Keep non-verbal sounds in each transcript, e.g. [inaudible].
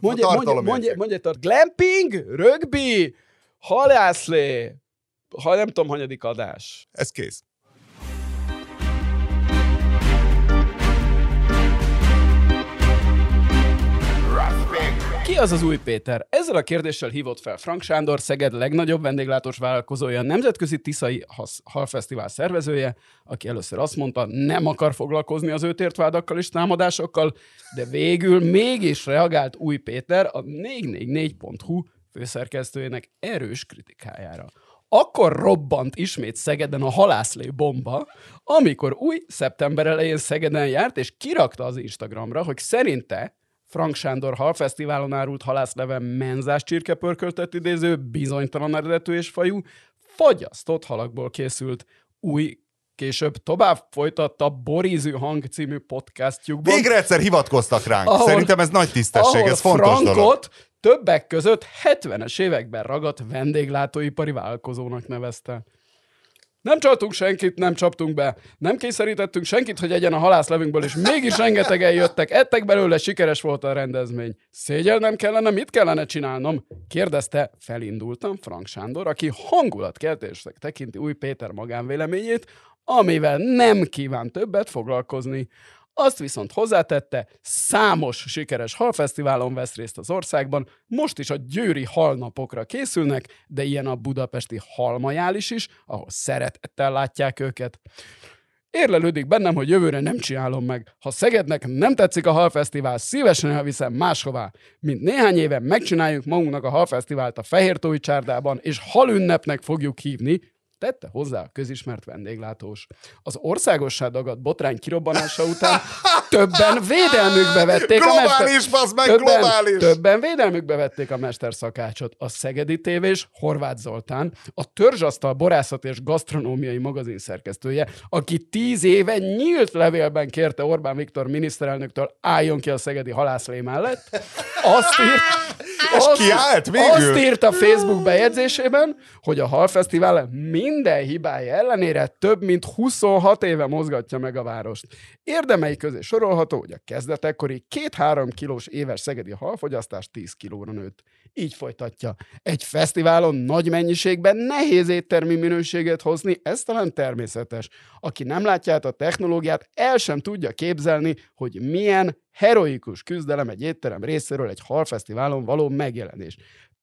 Mondja, mondja, mondja, mondja, tart. Glamping, rögbi, halászlé, ha nem tudom, hanyadik adás. Ez kész. Az az új Péter? Ezzel a kérdéssel hívott fel Frank Sándor, Szeged legnagyobb vendéglátós vállalkozója, nemzetközi Tiszai Halfesztivál szervezője, aki először azt mondta, nem akar foglalkozni az őt vádakkal és támadásokkal, de végül mégis reagált új Péter a 444.hu főszerkesztőjének erős kritikájára. Akkor robbant ismét Szegeden a halászlé bomba, amikor új szeptember elején Szegeden járt, és kirakta az Instagramra, hogy szerinte Frank Sándor halfesztiválon árult halászleve menzás csirkepörköltet idéző, bizonytalan eredetű és fajú, fagyasztott halakból készült új később tovább folytatta Borízű Hang című podcastjukban. Végre egyszer hivatkoztak ránk. Ahol, Szerintem ez nagy tisztesség, ez fontos Frankot dolog. többek között 70-es években ragadt vendéglátóipari vállalkozónak nevezte. Nem csaltunk senkit, nem csaptunk be, nem kényszerítettünk senkit, hogy egyen a halászlevünkből, és mégis rengetegen jöttek, ettek belőle, sikeres volt a rendezmény. nem kellene, mit kellene csinálnom? Kérdezte, felindultam Frank Sándor, aki hangulatkeltésnek tekinti új Péter magánvéleményét, amivel nem kíván többet foglalkozni. Azt viszont hozzátette, számos sikeres halfesztiválon vesz részt az országban, most is a győri halnapokra készülnek, de ilyen a budapesti halmajális is, ahol szeretettel látják őket. Érlelődik bennem, hogy jövőre nem csinálom meg. Ha Szegednek nem tetszik a halfesztivál, szívesen elviszem máshová. Mint néhány éve megcsináljuk magunknak a halfesztivált a Fehértói csárdában, és halünnepnek fogjuk hívni, tette hozzá a közismert vendéglátós. Az országossá dagadt botrány kirobbanása után többen védelmükbe vették globális, a mester... Globális, meg, többen, globális! Többen védelmükbe vették a mesterszakácsot. A Szegedi tévés Horváth Zoltán, a Törzsasztal borászat és gasztronómiai magazin szerkesztője, aki tíz éve nyílt levélben kérte Orbán Viktor miniszterelnöktől álljon ki a szegedi halászlé mellett, azt írt, azt, kiállt végül? Azt írt a Facebook bejegyzésében, hogy a Halfesztivál minden hibája ellenére több mint 26 éve mozgatja meg a várost. Érdemei közé sorolható, hogy a kezdetekkori 2-3 kilós éves szegedi halfogyasztás 10 kilóra nőtt. Így folytatja. Egy fesztiválon nagy mennyiségben nehéz éttermi minőséget hozni, ez talán természetes. Aki nem látja át a technológiát, el sem tudja képzelni, hogy milyen heroikus küzdelem egy étterem részéről egy halfesztiválon való megjelenés.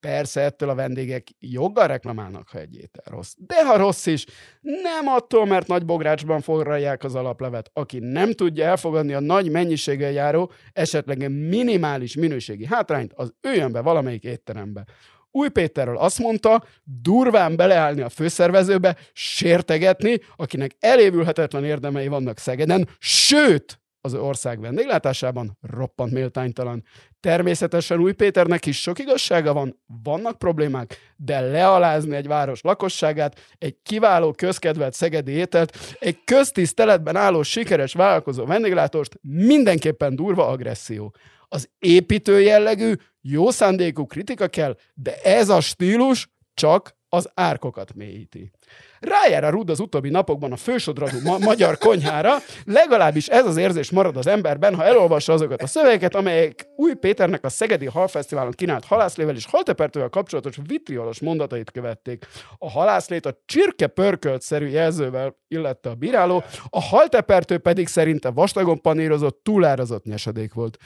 Persze ettől a vendégek joggal reklamálnak, ha egy étel rossz. De ha rossz is, nem attól, mert nagy bográcsban forralják az alaplevet. Aki nem tudja elfogadni a nagy mennyiséggel járó, esetleg minimális minőségi hátrányt, az üljön be valamelyik étterembe. Új Péterről azt mondta, durván beleállni a főszervezőbe, sértegetni, akinek elévülhetetlen érdemei vannak Szegeden, sőt, az ország vendéglátásában roppant méltánytalan. Természetesen Új Péternek is sok igazsága van, vannak problémák, de lealázni egy város lakosságát, egy kiváló közkedvelt szegedi ételt, egy köztiszteletben álló sikeres vállalkozó vendéglátóst mindenképpen durva agresszió. Az építő jellegű, jó szándékú kritika kell, de ez a stílus csak az árkokat mélyíti rájár a rúd az utóbbi napokban a fősodradú ma- magyar konyhára, legalábbis ez az érzés marad az emberben, ha elolvassa azokat a szövegeket, amelyek új Péternek a Szegedi Halfesztiválon kínált halászlével és haltepertővel kapcsolatos vitriolos mondatait követték. A halászlét a csirke pörkölt-szerű jelzővel illette a bíráló, a haltepertő pedig szerinte vastagon panírozott, túlárazott nyesedék volt.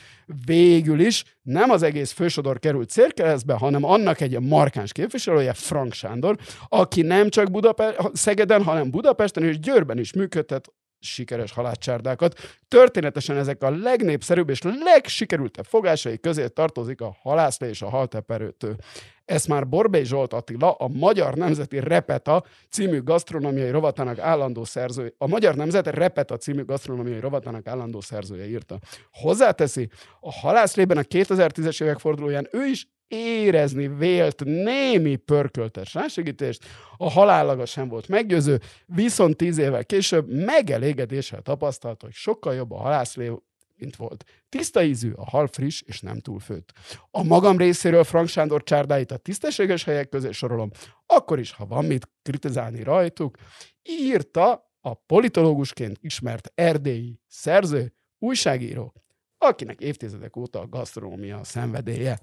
Végül is nem az egész fősodor került célkeresztbe, hanem annak egy markáns képviselője, Frank Sándor, aki nem csak Budapest, Szegeden, hanem Budapesten és Győrben is működtet sikeres halászcsárdákat. Történetesen ezek a legnépszerűbb és legsikerültebb fogásai közé tartozik a halászlé és a halteperőtő. Ezt már Borbély Zsolt Attila, a Magyar Nemzeti Repeta című gasztronómiai rovatának állandó szerzője, a Magyar Nemzet Repeta című gasztronómiai rovatának állandó szerzője írta. Hozzáteszi, a halászlében a 2010-es évek fordulóján ő is érezni vélt némi pörköltes rásegítést, a halállaga sem volt meggyőző, viszont tíz évvel később megelégedéssel tapasztalta, hogy sokkal jobb a halászlé, mint volt. Tiszta ízű, a hal friss és nem túl főtt. A magam részéről Frank Sándor csárdáit a tisztességes helyek közé sorolom, akkor is, ha van mit kritizálni rajtuk, írta a politológusként ismert erdélyi szerző, újságíró akinek évtizedek óta a gasztronómia szenvedélye.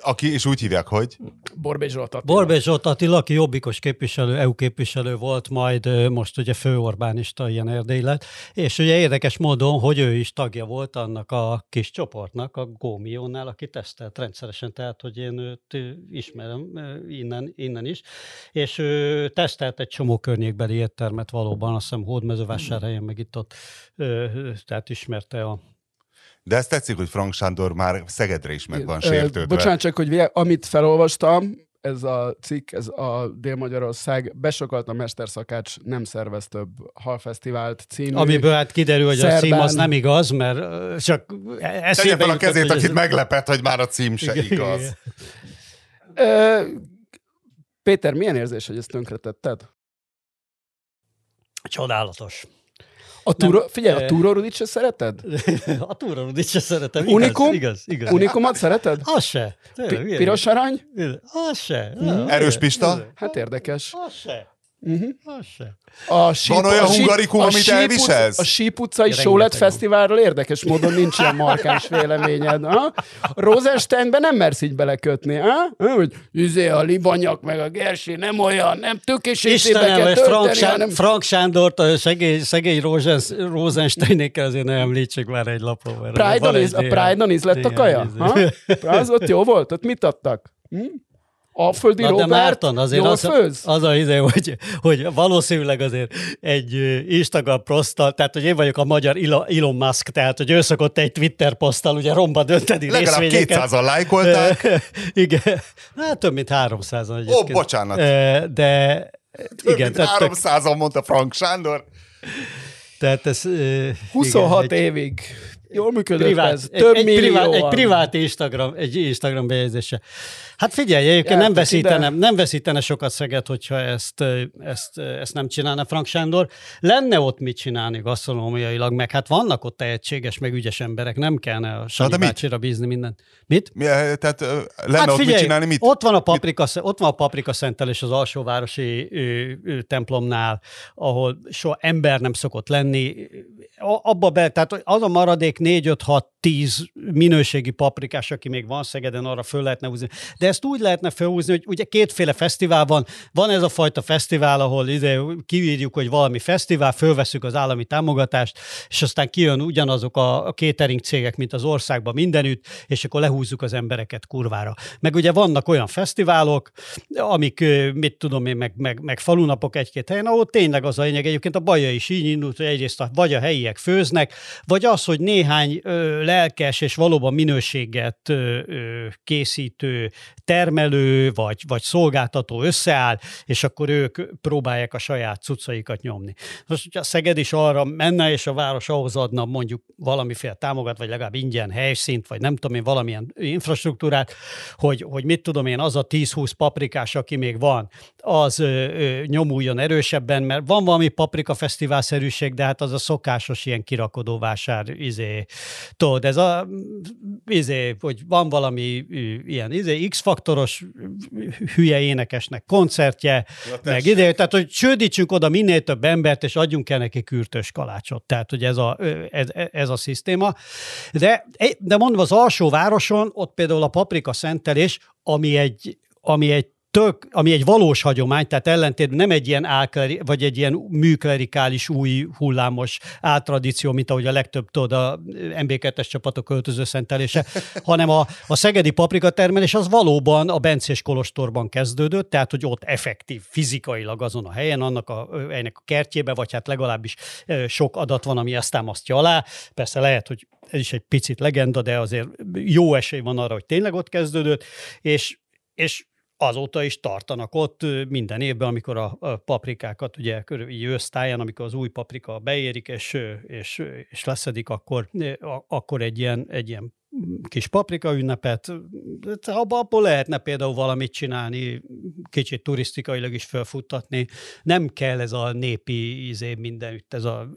Aki, és úgy hívják, hogy? Borbé Zsolt Attila. Borbé Zsolt Attila, aki jobbikos képviselő, EU képviselő volt, majd most ugye főorbánista ilyen Erdély lett, és ugye érdekes módon, hogy ő is tagja volt annak a kis csoportnak, a Gómiónál, aki tesztelt rendszeresen, tehát hogy én őt ismerem innen, innen is, és ő tesztelt egy csomó környékbeli éttermet valóban, azt hiszem Hódmezővásárhelyen, meg itt ott, tehát ismerte a de ezt tetszik, hogy Frank Sándor már Szegedre is meg van sértődve. Bocsánat, csak hogy amit felolvastam, ez a cikk, ez a Dél-Magyarország besokalta Mesterszakács nem szervez több halfesztivált című. Amiből hát kiderül, hogy Szerdán... a cím az nem igaz, mert csak eszébe fel a kezét, akit ez... meglepett, hogy már a cím se igen, igaz. Péter, milyen érzés, hogy ezt tönkretetted? Csodálatos. A túro, figyelj, a túrórudit se szereted? [laughs] a túrórudit se szeretem. Igaz, Unikum? Igaz, igaz. Unikumot szereted? Az se. P- piros arany? Az se. Mm. Erős pista? Hát érdekes. Az se. Uh-huh. Az. A síp, Van olyan a hungarikum, amit síp, elviselsz? A Síp utcai Sólet Fesztiválról érdekes módon nincs ilyen markáns véleményed. Ha? A Rosensteinben nem mersz így belekötni. Ha? Hogy üzé a libanyak meg a Gersi nem olyan, nem tükés Istenem, kell Frank, Sá- hanem... Frank Sándort, a szegény, szegény Rosensteinékkel azért nem említsük már egy lapról. Pride-on, a Pride-on ízlett a kaja? Ha? Az ott jó volt? Ott mit adtak? Hm? Alföldi Na, Robert, de Márton, azért az, főz? az a ide, hogy, hogy valószínűleg azért egy Instagram poszttal, tehát hogy én vagyok a magyar Elon Musk, tehát hogy ő szokott egy Twitter poszttal ugye romba dönteni Legalább részvényeket. 200-an lájkolták. [laughs] Igen, hát több mint 300-an egyébként. Ó, bocsánat. De több igen. Mint 300-an mondta Frank Sándor. Tehát ez... 26 igen, évig jól működött privát, ez. Több egy, egy, privát, egy privát Instagram, egy Instagram bejegyzése. Hát figyelj, egyébként nem veszítene, nem veszítene sokat Szeged, hogyha ezt, ezt, ezt nem csinálna Frank Sándor. Lenne ott mit csinálni gasztronómiailag, meg hát vannak ott tehetséges, meg ügyes emberek, nem kellene a Sanyi Na, bácsira bízni mindent. Mit? Mi, tehát lenne hát ott figyelj, mit csinálni? Mit? Ott van a paprika, mit? ott van a paprika szentelés az alsóvárosi ő, ő, templomnál, ahol soha ember nem szokott lenni. Abba be, tehát az a maradék 4, 5, 6, 10 minőségi paprikás, aki még van Szegeden, arra föl lehetne húzni. De ezt úgy lehetne felhúzni, hogy ugye kétféle fesztivál van. Van ez a fajta fesztivál, ahol ide kiírjuk, hogy valami fesztivál, fölveszük az állami támogatást, és aztán kijön ugyanazok a, a catering cégek, mint az országban mindenütt, és akkor lehúzzuk az embereket kurvára. Meg ugye vannak olyan fesztiválok, amik, mit tudom én, meg, meg, meg falunapok egy-két helyen, ahol tényleg az a lényeg. Egyébként a baja is így indult, hogy egyrészt a, vagy a helyiek főznek, vagy az, hogy néhány lelkes és valóban minőséget készítő termelő vagy, vagy szolgáltató összeáll, és akkor ők próbálják a saját cuccaikat nyomni. Most, hogyha Szeged is arra menne, és a város ahhoz adna mondjuk valamiféle támogat, vagy legalább ingyen helyszínt, vagy nem tudom én, valamilyen infrastruktúrát, hogy, hogy mit tudom én, az a 10-20 paprikás, aki még van, az nyomuljon erősebben, mert van valami paprika fesztiválszerűség, de hát az a szokásos ilyen kirakodó vásár, izé, tudod, ez a, izé, hogy van valami ilyen izé, X-faktoros hülye énekesnek koncertje, ja, meg ide, tehát hogy csődítsünk oda minél több embert, és adjunk el neki kürtös kalácsot. Tehát, hogy ez a, ez, ez a szisztéma. De, de mondom, az alsó városon, ott például a paprika szentelés, ami egy, ami egy tök, ami egy valós hagyomány, tehát ellentét nem egy ilyen álkleri, vagy egy ilyen műklerikális új hullámos áltradíció, mint ahogy a legtöbb tudod, a MB2-es csapatok költöző szentelése, [laughs] hanem a, a szegedi paprika termelés az valóban a Bencés Kolostorban kezdődött, tehát hogy ott effektív, fizikailag azon a helyen, annak a, ennek a kertjébe, vagy hát legalábbis sok adat van, ami ezt támasztja alá. Persze lehet, hogy ez is egy picit legenda, de azért jó esély van arra, hogy tényleg ott kezdődött, és és azóta is tartanak ott minden évben, amikor a, paprikákat, ugye így ősztáján, amikor az új paprika beérik, és, és, és leszedik, akkor, akkor egy ilyen, egy ilyen kis paprika ünnepet, abból lehetne például valamit csinálni, kicsit turisztikailag is felfuttatni. Nem kell ez a népi izé mindenütt, ez a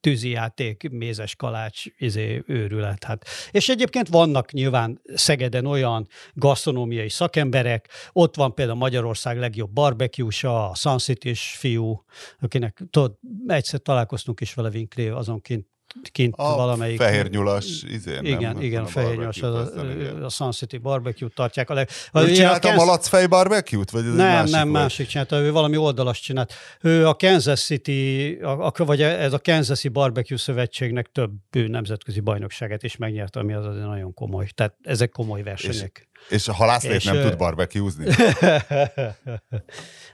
tűzijáték, mézes kalács izé őrület. Hát. És egyébként vannak nyilván Szegeden olyan gasztronómiai szakemberek, ott van például Magyarország legjobb barbecue a Sun City fiú, akinek tudod, egyszer találkoztunk is vele Winkley azonként kint A valamelyik... fehér nyulas izén, Igen, nem? igen, A fehér nyulas, igen. a, a Sun City barbecue-t tartják. A leg... Ő a csinálta a malacfej barbecue-t? Vagy ez nem, másik nem, volt? másik csinálta, ő valami oldalas csinált. Ő a Kansas City, a, a, vagy ez a Kansas Barbecue Szövetségnek több nemzetközi bajnokságát is megnyerte, ami az azért nagyon komoly. Tehát ezek komoly versenyek. És a halászlét És, nem tud barbecue-zni? [laughs]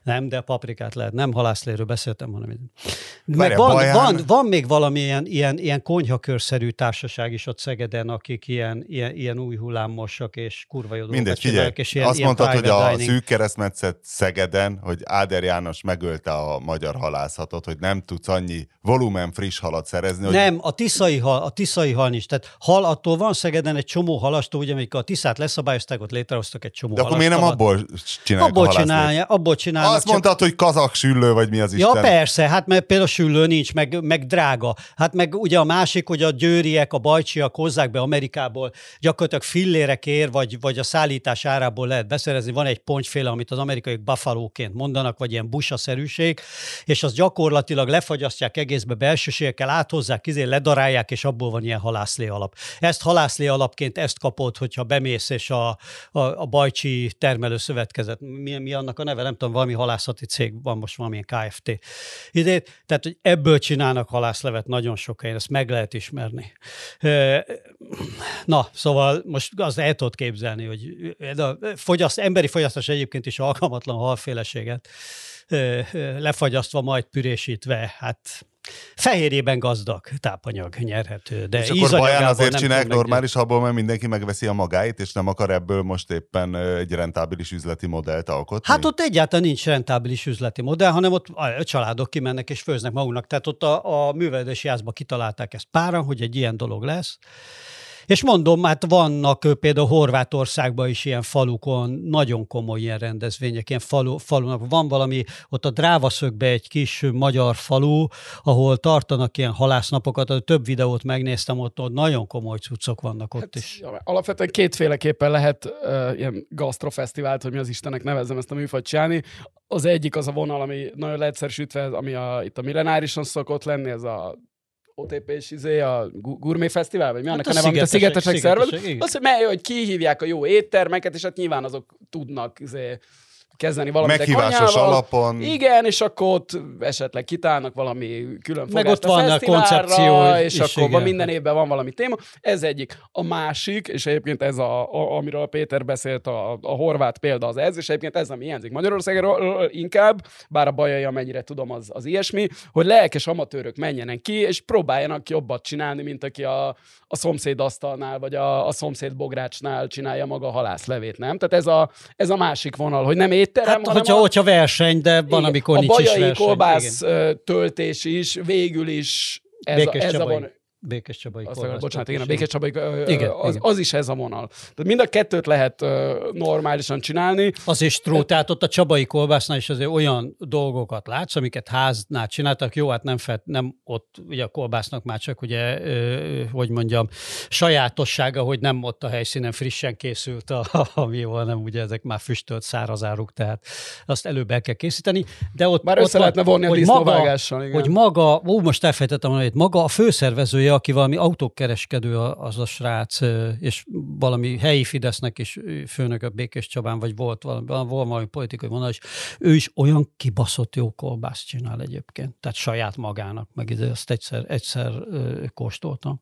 nem, de paprikát lehet. Nem halászléről beszéltem, hanem... Várjál, van, Baján- van, van, még valami ilyen, ilyen, ilyen konyhakörszerű társaság is ott Szegeden, akik ilyen, ilyen, ilyen új hullámosak és kurva jó Mindegy, figyelj, és ilyen, azt ilyen mondtad, hogy a dining. szűk keresztmetszet Szegeden, hogy Áder János megölte a magyar halászatot, hogy nem tudsz annyi volumen friss halat szerezni, hogy Nem, a tiszai hal, a tiszai hal nincs. Tehát hal, attól van Szegeden egy csomó halastó, ugye, amikor a tiszát leszabályozták, ott létrehoztak egy csomó de akkor miért nem abból csinálják Abból a csinálja, abból csinálnak. Azt mondtad, hogy kazak süllő, vagy mi az Ja, Isten. persze, hát mert például süllő nincs, meg, meg drága. Hát meg ugye a másik, hogy a győriek, a bajcsiak hozzák be Amerikából, gyakorlatilag fillérekért, vagy, vagy a szállítás árából lehet beszerezni. Van egy pontyféle, amit az amerikaiak buffalo-ként mondanak, vagy ilyen busaszerűség, és az gyakorlatilag lefagyasztják egészbe belsőségekkel, áthozzák, izé, ledarálják, és abból van ilyen halászlé alap. Ezt halászlé alapként ezt kapod, hogyha bemész, és a, a, a Bajcsi termelőszövetkezet, mi, mi annak a neve, nem tudom, valami halászati cég van most valamilyen KFT. Idét, tehát, hogy ebből csinálnak halászlevet nagyon sok helyen, ezt meg lehet ismerni. Na, szóval most az el tudod képzelni, hogy a fogyaszt, emberi fogyasztás egyébként is alkalmatlan halféleséget lefagyasztva, majd pürésítve, hát fehérjében gazdag tápanyag nyerhető, de És akkor Baján azért csinálják normális abból, mert mindenki megveszi a magáit, és nem akar ebből most éppen egy rentábilis üzleti modellt alkotni? Hát ott egyáltalán nincs rentábilis üzleti modell, hanem ott a családok kimennek és főznek maguknak. Tehát ott a, a művelődési házba kitalálták ezt páran, hogy egy ilyen dolog lesz. És mondom, hát vannak például Horvátországban is ilyen falukon nagyon komoly ilyen rendezvények, ilyen falu, falunak. Van valami, ott a Drávaszögbe egy kis magyar falu, ahol tartanak ilyen halásznapokat, ott több videót megnéztem, ott, ott nagyon komoly cuccok vannak ott is. Ja, Alapvetően kétféleképpen lehet uh, ilyen gasztrofesztivált, hogy mi az Istenek nevezzem ezt a műfajt csinálni. Az egyik az a vonal, ami nagyon leegyszerűsítve, ami a, itt a millenárison szokott lenni, ez a OTP-s izé, a Gourmet Fesztivál, vagy mi annak Hát a a neve, amit a szigetesek, szervez. Az, hogy, mely, hogy kihívják a jó éttermeket, és hát nyilván azok tudnak izé, kezdeni valamit Meghívásos alapon. Igen, és akkor ott esetleg kitálnak valami külön Meg ott van a koncepció és is, akkor igen. minden évben van valami téma. Ez egyik. A másik, és egyébként ez, a, a, amiről Péter beszélt, a, a horvát példa az ez, és egyébként ez, ami hiányzik Magyarországról inkább, bár a bajai, amennyire tudom, az, az ilyesmi, hogy lelkes amatőrök menjenek ki, és próbáljanak jobbat csinálni, mint aki a, a szomszéd asztalnál, vagy a, a szomszéd bográcsnál csinálja maga a halászlevét, nem? Tehát ez a, ez a másik vonal, hogy nem étterem, Hát, hanem hogyha, a, hogyha verseny, de van, igen, amikor a nincs is bajai verseny. kolbász Igen. töltés is végül is ez, Békés a, ez a Csabai. Békés Csabai Azt bocsánat, igen, a Békés Csabai, Igen, az, igen. az, is ez a vonal. Tehát mind a kettőt lehet normálisan csinálni. Az is true, tehát ott a Csabai kolbásznál is azért olyan dolgokat látsz, amiket háznál csináltak, jó, hát nem, felt, nem ott, ugye a kolbásznak már csak ugye, hogy mondjam, sajátossága, hogy nem ott a helyszínen frissen készült a, ami van, hanem ugye ezek már füstölt szárazáruk, tehát azt előbb el kell készíteni, de ott Már ott össze lehetne vonni a hogy disznóvágással, igen. Hogy maga, ó, most elfejtettem hogy maga a főszervezője, aki valami autókereskedő az a srác, és valami helyi Fidesznek is főnök a Békés Csabán, vagy volt valami, volt valami politikai vonal, és ő is olyan kibaszott jó kolbászt csinál egyébként, tehát saját magának, meg ide azt egyszer, egyszer kóstoltam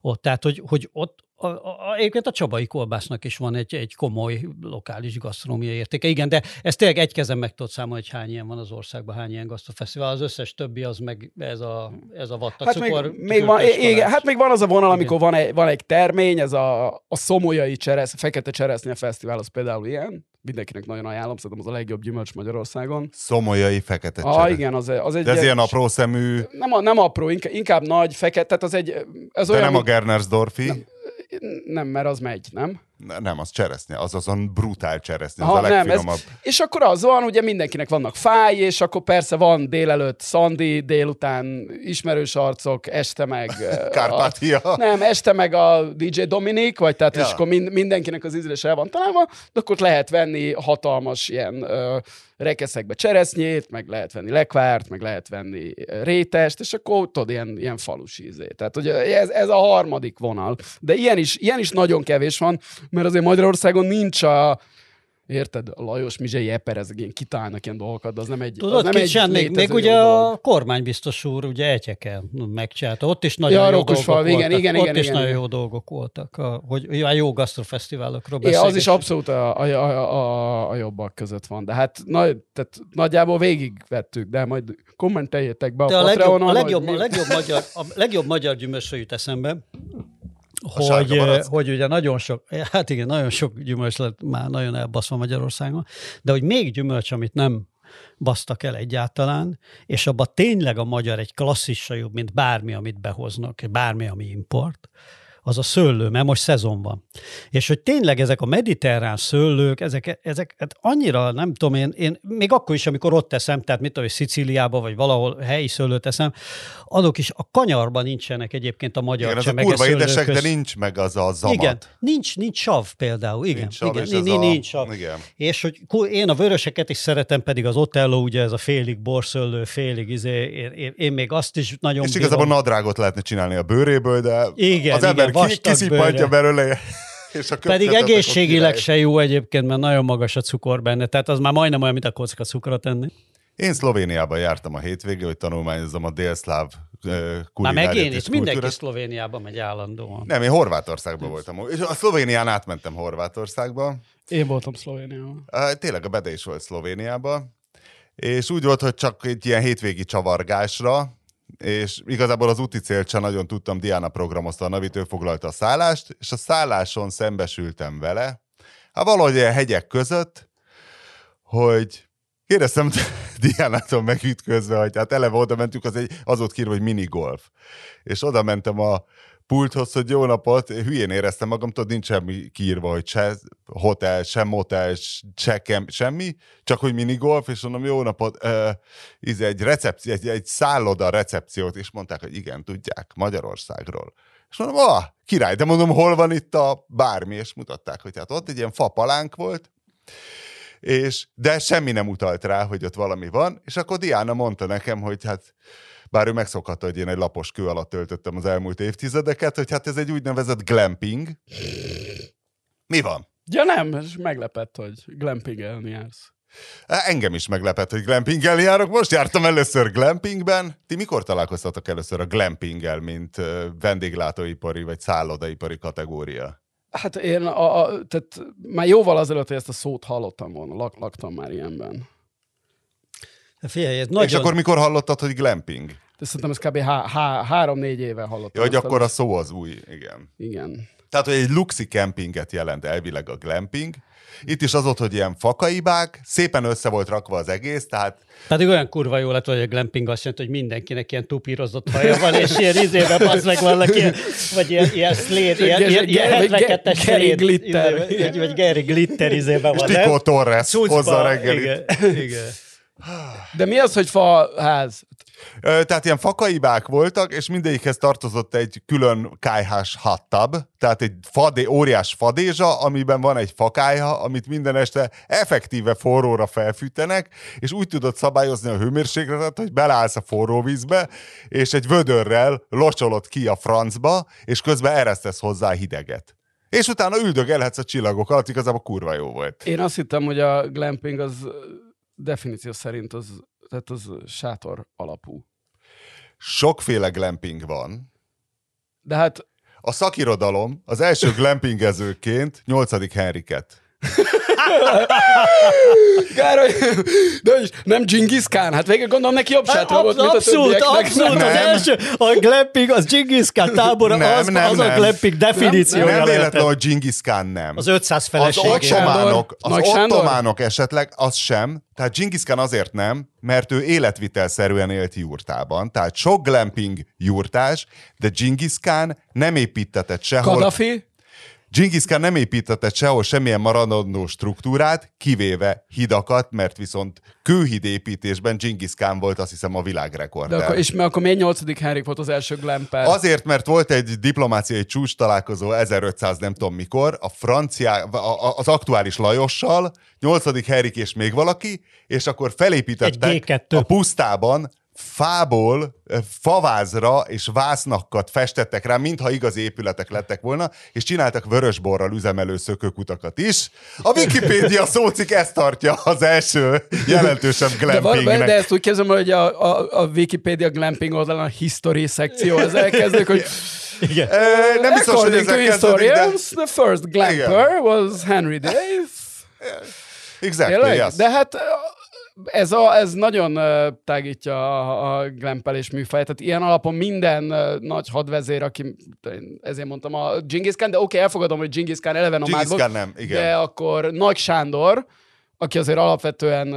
ott. Tehát, hogy, hogy ott a, a, a, egyébként a Csabai kolbásznak is van egy, egy komoly lokális gasztronómiai értéke. Igen, de ezt tényleg egy kezem meg tudod számolni, hogy hány ilyen van az országban, hány ilyen gasztrofesztivál. Az összes többi az meg ez a, ez a vatta Hát cukor. még, még van, igen, hát még van az a vonal, amikor van egy, van egy termény, ez a, a szomolyai cseresz, fekete cseresznye fesztivál, az például ilyen. Mindenkinek nagyon ajánlom, szerintem az a legjobb gyümölcs Magyarországon. Szomolyai fekete Ah, igen, az, az egy... De ez ilyen apró szemű, Nem, a, nem apró, inkább, inkább nagy, fekete, tehát az egy... Ez de olyan, nem a Gernersdorfi. Nem. Nem, mert az megy, nem? Ne- Nem, az cseresznye, az azon brutál cseresznye, az Aha, a nem, ez, legfinomabb. és akkor az van, ugye mindenkinek vannak fáj, és akkor persze van délelőtt Szandi, délután ismerős arcok, este meg... [laughs] Kárpátia. A, nem, este meg a DJ Dominik, vagy tehát, ja. És akkor mind, mindenkinek az ízlés el van találva, de akkor ott lehet venni hatalmas ilyen ö, rekeszekbe cseresznyét, meg lehet venni lekvárt, meg lehet venni rétest, és akkor tudod, ilyen, ilyen falusi izé. Tehát ugye ez, ez a harmadik vonal. De ilyen is, ilyen is nagyon kevés van, mert azért Magyarországon nincs a, Érted? A Lajos Mizsei eperezek, ilyen kitálnak ilyen dolgokat, de az nem egy Tudod, az nem egy kicsen, még, még létező ugye dolog. a kormánybiztos úr ugye Egyeken megcsinálta. Ott is nagyon Ja, jó dolgok igen, voltak. igen, Ott igen, is igen, nagyon igen. jó dolgok voltak. A, hogy ja, jó gasztrofesztiválokról É, az is abszolút a, a, a, a, a jobbak között van. De hát nagy, tehát nagyjából végigvettük, de majd kommenteljétek be a, De a legjobb, Patreonon, a, legjobb, a, legjobb magyar, a legjobb magyar gyümölcsre jut eszembe, hogy, hogy ugye nagyon sok, hát igen, nagyon sok gyümölcs lett már nagyon elbaszva Magyarországon, de hogy még gyümölcs, amit nem basztak el egyáltalán, és abban tényleg a magyar egy klasszisa jobb, mint bármi, amit behoznak, bármi, ami import, az a szőlő, mert most szezon van. És hogy tényleg ezek a mediterrán szőlők, ezek, ezek hát annyira, nem tudom én, én, még akkor is, amikor ott teszem, tehát mit tudom, hogy Szicíliába, vagy valahol helyi szőlőt teszem, azok is a kanyarban nincsenek egyébként a magyar Igen, ez a csemege kurva édesek, de közt. nincs meg az a zamat. Igen, nincs, nincs sav például, igen. Nincs sav, igen, nincs, a- nincs sav. igen. És hogy én a vöröseket is szeretem, pedig az Otello ugye ez a félig borszöllő, félig izé, én, én, én még azt is nagyon És bírom. igazából nadrágot lehetne csinálni a bőréből, de Igen, az ember ki, kiszippantja belőle, és a Pedig egészségileg se jó egyébként, mert nagyon magas a cukor benne. Tehát az már majdnem olyan, mint a kocka cukrot enni. Én Szlovéniában jártam a hétvégén, hogy tanulmányozom a délszláv uh, Már kulináriát megint és itt mindenki kultúrát. Szlovéniába megy állandóan. Nem, én Horvátországban voltam. És a Szlovénián átmentem Horvátországba. Én voltam Szlovéniában. Tényleg a Bede is volt Szlovéniában. És úgy volt, hogy csak egy ilyen hétvégi csavargásra, és igazából az úti célt nagyon tudtam, Diana programozta a Navit, ő foglalta a szállást, és a szálláson szembesültem vele, hát valahogy ilyen hegyek között, hogy kérdeztem [laughs] Diánától megütközve, hogy hát eleve oda mentünk, az, egy, az volt kírva, hogy minigolf. És oda mentem a pulthoz, hogy jó napot, hülyén éreztem magam, tudod, nincs semmi kiírva, hogy se hotel, se motel, se kem, semmi, csak hogy minigolf, és mondom, jó napot, uh, ez egy, recepci- egy, egy szálloda recepciót, és mondták, hogy igen, tudják, Magyarországról. És mondom, ah, király, de mondom, hol van itt a bármi, és mutatták, hogy hát ott egy ilyen fapalánk volt, és, de semmi nem utalt rá, hogy ott valami van, és akkor Diana mondta nekem, hogy hát bár ő megszokhatta, hogy én egy lapos kő alatt töltöttem az elmúlt évtizedeket, hogy hát ez egy úgynevezett glamping. Mi van? Ja nem, és meglepett, hogy glampingelni jársz. Engem is meglepett, hogy glampingelni járok. Most jártam először glampingben. Ti mikor találkoztatok először a glampinggel, mint vendéglátóipari vagy szállodaipari kategória? Hát én a, a, tehát már jóval azelőtt, hogy ezt a szót hallottam volna, lak, laktam már ilyenben. De Figyelj, ez Nagyon... És akkor mikor hallottad, hogy glamping? De szerintem ez kb. Há, há, három-négy éve hallottam. Ja, hogy akkor a szó az új, igen. Igen. Tehát, hogy egy luxi kempinget jelent elvileg a glamping. Itt is az ott, hogy ilyen fakaibák, szépen össze volt rakva az egész, tehát Pedig olyan kurva jó lett, hogy a glamping azt jelenti, hogy mindenkinek ilyen tupírozott haja van, és ilyen izébe passz meg vannak ilyen, vagy ilyen, ilyen szléd, ilyen, ilyen, ilyen Ge- Ge- 72-es Gary szléd, Glitter. izébe, vagy, Gary Glitter izébe és van, Tico nem? Torres hozza a reggelit. Igen, igen. De mi az, hogy faház? Tehát ilyen fakaibák voltak, és mindegyikhez tartozott egy külön kájhás hot tub, tehát egy fadé, óriás fadézsa, amiben van egy fakályha, amit minden este effektíve forróra felfűtenek, és úgy tudod szabályozni a hőmérsékletet, hogy beleállsz a forró vízbe, és egy vödörrel locsolod ki a francba, és közben eresztesz hozzá hideget. És utána üldögelhetsz a csillagok alatt, igazából kurva jó volt. Én azt hittem, hogy a glamping az definíció szerint az, tehát az sátor alapú. Sokféle glamping van, De hát A szakirodalom az első glampingezőként 8. Henriket. [laughs] Károly, de is, nem Genghis Khan, hát végig gondolom neki jobb sátor volt, mint a abszolút, többieknek. abszolút. Az Nem. első, a glamping, az Genghis Khan tábora, Nem, az, nem, az a nem. glamping definíciója Nem lehetett. véletlen, hogy Genghis Khan nem. Az 500 Az feleségé. Sándor? ottománok, az Nagy ottománok esetleg, az sem. Tehát Genghis Khan azért nem, mert ő életvitelszerűen élt jurtában. Tehát sok glamping jurtás, de Genghis Khan nem építetett sehol. Kadafi? Genghis Khan nem építette sehol semmilyen maradandó struktúrát, kivéve hidakat, mert viszont kőhíd építésben Genghis Khan volt azt hiszem a világrekord. De akkor, és mert akkor még 8. Henrik volt az első glamper. Azért, mert volt egy diplomáciai csúcs találkozó 1500 nem tudom mikor, a francia, az aktuális Lajossal, 8. Henrik és még valaki, és akkor felépítettek a pusztában fából, favázra és vásznakkat festettek rá, mintha igazi épületek lettek volna, és csináltak vörösborral üzemelő szökőkutakat is. A Wikipédia szócik ezt tartja az első jelentősebb glampingnek. De, de ezt úgy kezdem, hogy a, a, a Wikipedia glamping oldalon a history szekció, az elkezdődik, hogy igen. E, nem biztos, hogy ezek historians, de... the first glamper Igen. was Henry Dave. Exactly, yes. De hát ez, a, ez nagyon tágítja a, a glempelés műfaját. Tehát ilyen alapon minden nagy hadvezér, aki, ezért mondtam a Genghis Khan, de oké, okay, elfogadom, hogy Genghis Khan eleve nomád volt. nem, igen. De akkor Nagy Sándor, aki azért alapvetően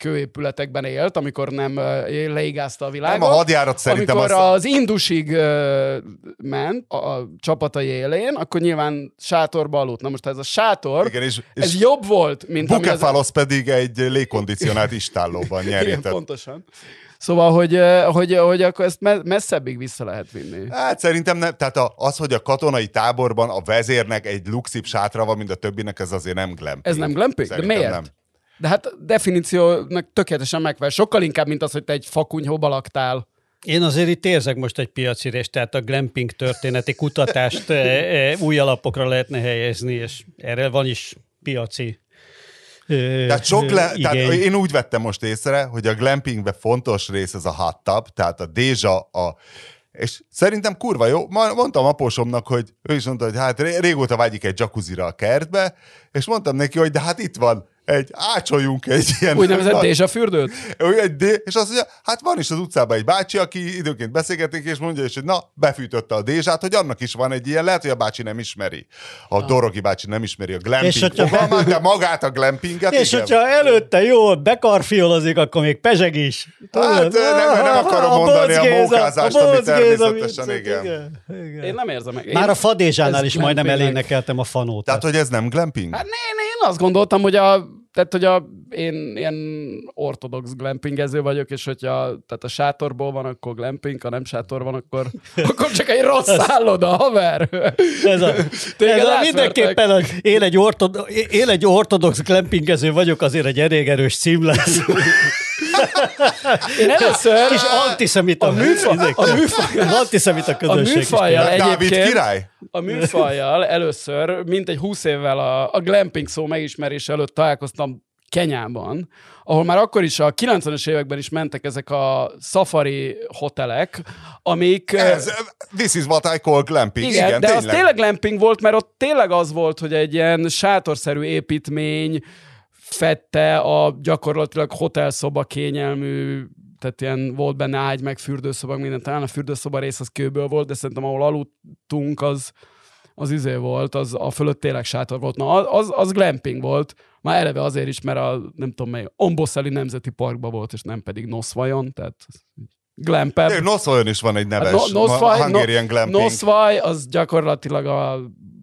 kőépületekben élt, amikor nem leigázta a világot. Nem, a hadjárat szerintem Amikor az, az Indusig ment a, csapatai élén, akkor nyilván sátorba aludt. Na most ez a sátor, Igen, és, és ez jobb volt, mint Bukefalos az... pedig egy légkondicionált istállóban nyerített. Igen, pontosan. Szóval, hogy, hogy, hogy akkor ezt messzebbig vissza lehet vinni. Hát szerintem nem. Tehát az, hogy a katonai táborban a vezérnek egy luxib sátra van, mint a többinek, ez azért nem glamping. Ez nem glamping? De miért? Nem. De hát definíciónak tökéletesen megfelel. Sokkal inkább, mint az, hogy te egy fakunyhóba laktál. Én azért itt érzek most egy piacirést, tehát a glamping történeti kutatást [laughs] e, e, új alapokra lehetne helyezni, és erre van is piaci tehát sok le, tehát én úgy vettem most észre, hogy a glampingben fontos rész ez a hot tub, tehát a dézsa, a és szerintem kurva jó. Mondtam apósomnak, hogy ő is mondta, hogy hát régóta vágyik egy jacuzzira a kertbe, és mondtam neki, hogy de hát itt van egy, ácsoljunk egy ilyen... Úgynevezett dézsa fürdőt? Egy dé, és azt mondja, hát van is az utcában egy bácsi, aki időnként beszélgetik, és mondja is, hogy na, befűtötte a dézsát, hogy annak is van egy ilyen, lehet, hogy a bácsi nem ismeri. A ah. Dorogi bácsi nem ismeri a glamping és hogyha... fogalmát, de magát a glampinget, És igen. hogyha előtte jó bekarfiolozik, akkor még pezseg is. Hát nem, nem akarom a mondani a mókázást, a ami természetesen, igen. igen. igen. Én nem érzem meg. Már a fadézsánál is majdnem elénekeltem a fanót. Tehát, hogy ez nem glamping? Hát ne, én azt gondoltam, hogy a tehát, hogy a, én ilyen ortodox glampingező vagyok, és hogyha tehát a sátorból van, akkor glamping, ha nem sátor van, akkor, [laughs] akkor csak egy rossz szálloda, haver. Ez a, [laughs] ez a mindenképpen, hogy én egy, ortod, én egy ortodox glampingező vagyok, azért egy elég erős cím lesz. [laughs] Én először... És antiszemita. A műfaj, a műfaj, antiszemita közösség. A műfajjal egyébként... Dávid király? A műfajjal először, mint egy húsz évvel a, a glamping szó megismerés előtt találkoztam Kenyában, ahol már akkor is a 90-es években is mentek ezek a safari hotelek, amik... Ez, this is what I call glamping. Igen, igen de tényleg. az tényleg glamping volt, mert ott tényleg az volt, hogy egy ilyen sátorszerű építmény, fette a gyakorlatilag hotelszoba kényelmű, tehát ilyen volt benne ágy, meg fürdőszoba, minden. Talán a fürdőszoba rész az kőből volt, de szerintem ahol aludtunk, az, az izé volt, az a fölött tényleg sátor volt. Na, az, az glamping volt, már eleve azért is, mert a, nem tudom mely, Omboszeli Nemzeti Parkban volt, és nem pedig Noszvajon, tehát glampebb. Noszvajon is van egy neves hát no, Noszvaj, Hungarian glamping. Noszvaj, az gyakorlatilag a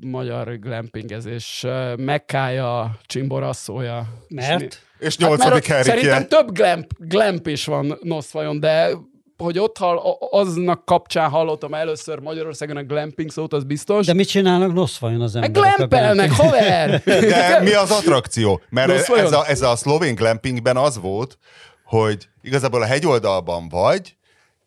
magyar glampingezés mekkája, csimborasszója. Mert? És nyolcadik hát Szerintem több glamp, glamp is van Noszvajon, de hogy ott hall, aznak kapcsán hallottam először Magyarországon a glamping szót, az biztos. De mit csinálnak Noszvajon az emberek? Glampelnek, haver! [laughs] De mi az attrakció? Mert ez a, ez a szlovén glampingben az volt, hogy igazából a hegyoldalban vagy,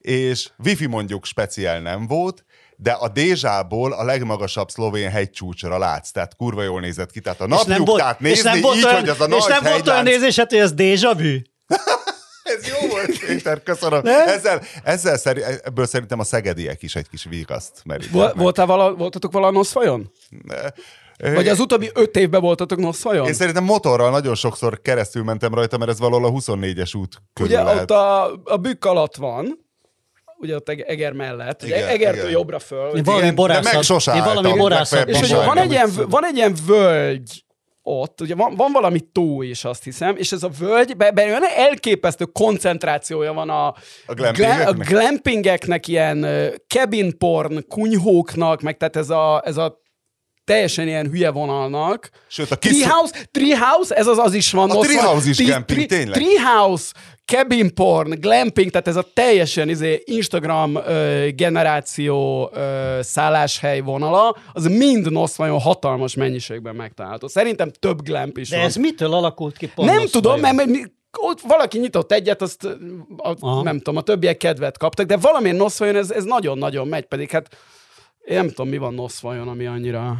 és wifi mondjuk speciál nem volt, de a Dézsából a legmagasabb szlovén hegycsúcsra látsz, tehát kurva jól nézett ki. Tehát a napjuktát nézni így, olyan, hogy az a nagy És nem volt olyan nézésed, hogy ez Dézsavű? [laughs] Ez jó volt, Péter, köszönöm. Ezzel, ezzel szeri, ebből szerintem a szegediek is egy kis vigaszt merítenek. Voltál vala, voltatok vala Noszfajon? Vagy az utóbbi öt évben voltatok Noszfajon? Én szerintem motorral nagyon sokszor keresztül mentem rajta, mert ez valahol a 24-es út körül Ugye lehet. ott a, a bükk alatt van, ugye ott Eger mellett, igen, Egertől igen. jobbra föl. Én valami borászat. meg sosem Én valami borászat. És ugye van egy, ilyen, van egy ilyen völgy, ott, ugye van, van valami tó is, azt hiszem, és ez a völgy, be, be olyan elképesztő koncentrációja van a, a, glampingeknek. a glampingeknek, ilyen cabin porn, kunyhóknak, meg tehát ez a, ez a teljesen ilyen hülye vonalnak. Sőt, a kis... Treehouse, Treehouse, ez az az is van. A Treehouse is Tri- camping, tri- tényleg. Treehouse, cabin porn, glamping, tehát ez a teljesen izé, Instagram ö, generáció ö, szálláshely vonala, az mind Noszvajon hatalmas mennyiségben megtalálható. Szerintem több glamp is De van. ez mitől alakult ki pont? Nem tudom, vajon? mert, mert ott valaki nyitott egyet, azt a, Aha. nem tudom, a többiek kedvet kaptak, de valamiért Noszvajon ez, ez nagyon-nagyon megy, pedig hát én nem tudom, mi van Noszvajon, ami annyira,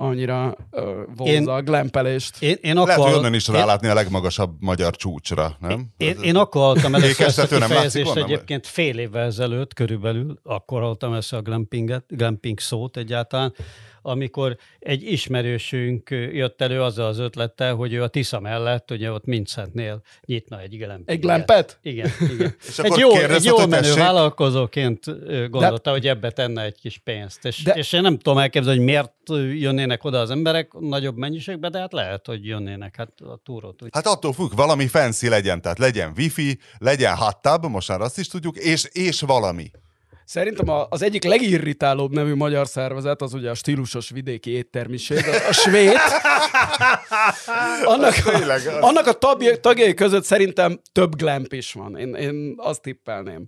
annyira ö, vonza Én- a glampelést. Én, én Lehet, akkor, hogy onnan is én, rálátni a legmagasabb magyar csúcsra, nem? én, én akkor hallottam először ezt a kifejezést egyébként fél évvel ezelőtt körülbelül, akkor hallottam ezt a glampinget, glamping szót egyáltalán, amikor egy ismerősünk jött elő azzal az ötlettel, hogy ő a Tisza mellett, ugye ott Mincentnél nyitna egy glampinget. Egy glampet? Igen, igen. [laughs] És egy jó, egy jó menő tessék? vállalkozóként gondolta, hogy ebbe tenne egy kis pénzt. És, De- és én nem tudom elképzelni, hogy miért jönnének oda az emberek nagyobb mennyiségben, de hát lehet, hogy jönnének hát a túrót. Úgy. Hát attól függ, valami fancy legyen, tehát legyen wifi, legyen hot tub, most már azt is tudjuk, és, és valami. Szerintem a- az egyik legirritálóbb nevű magyar szervezet az ugye a stílusos vidéki éttermiség, a, a svéd. [laughs] Annak, Tényleg, a, az- annak a tagjai, tagjai között szerintem több glamp is van. Én, én azt tippelném.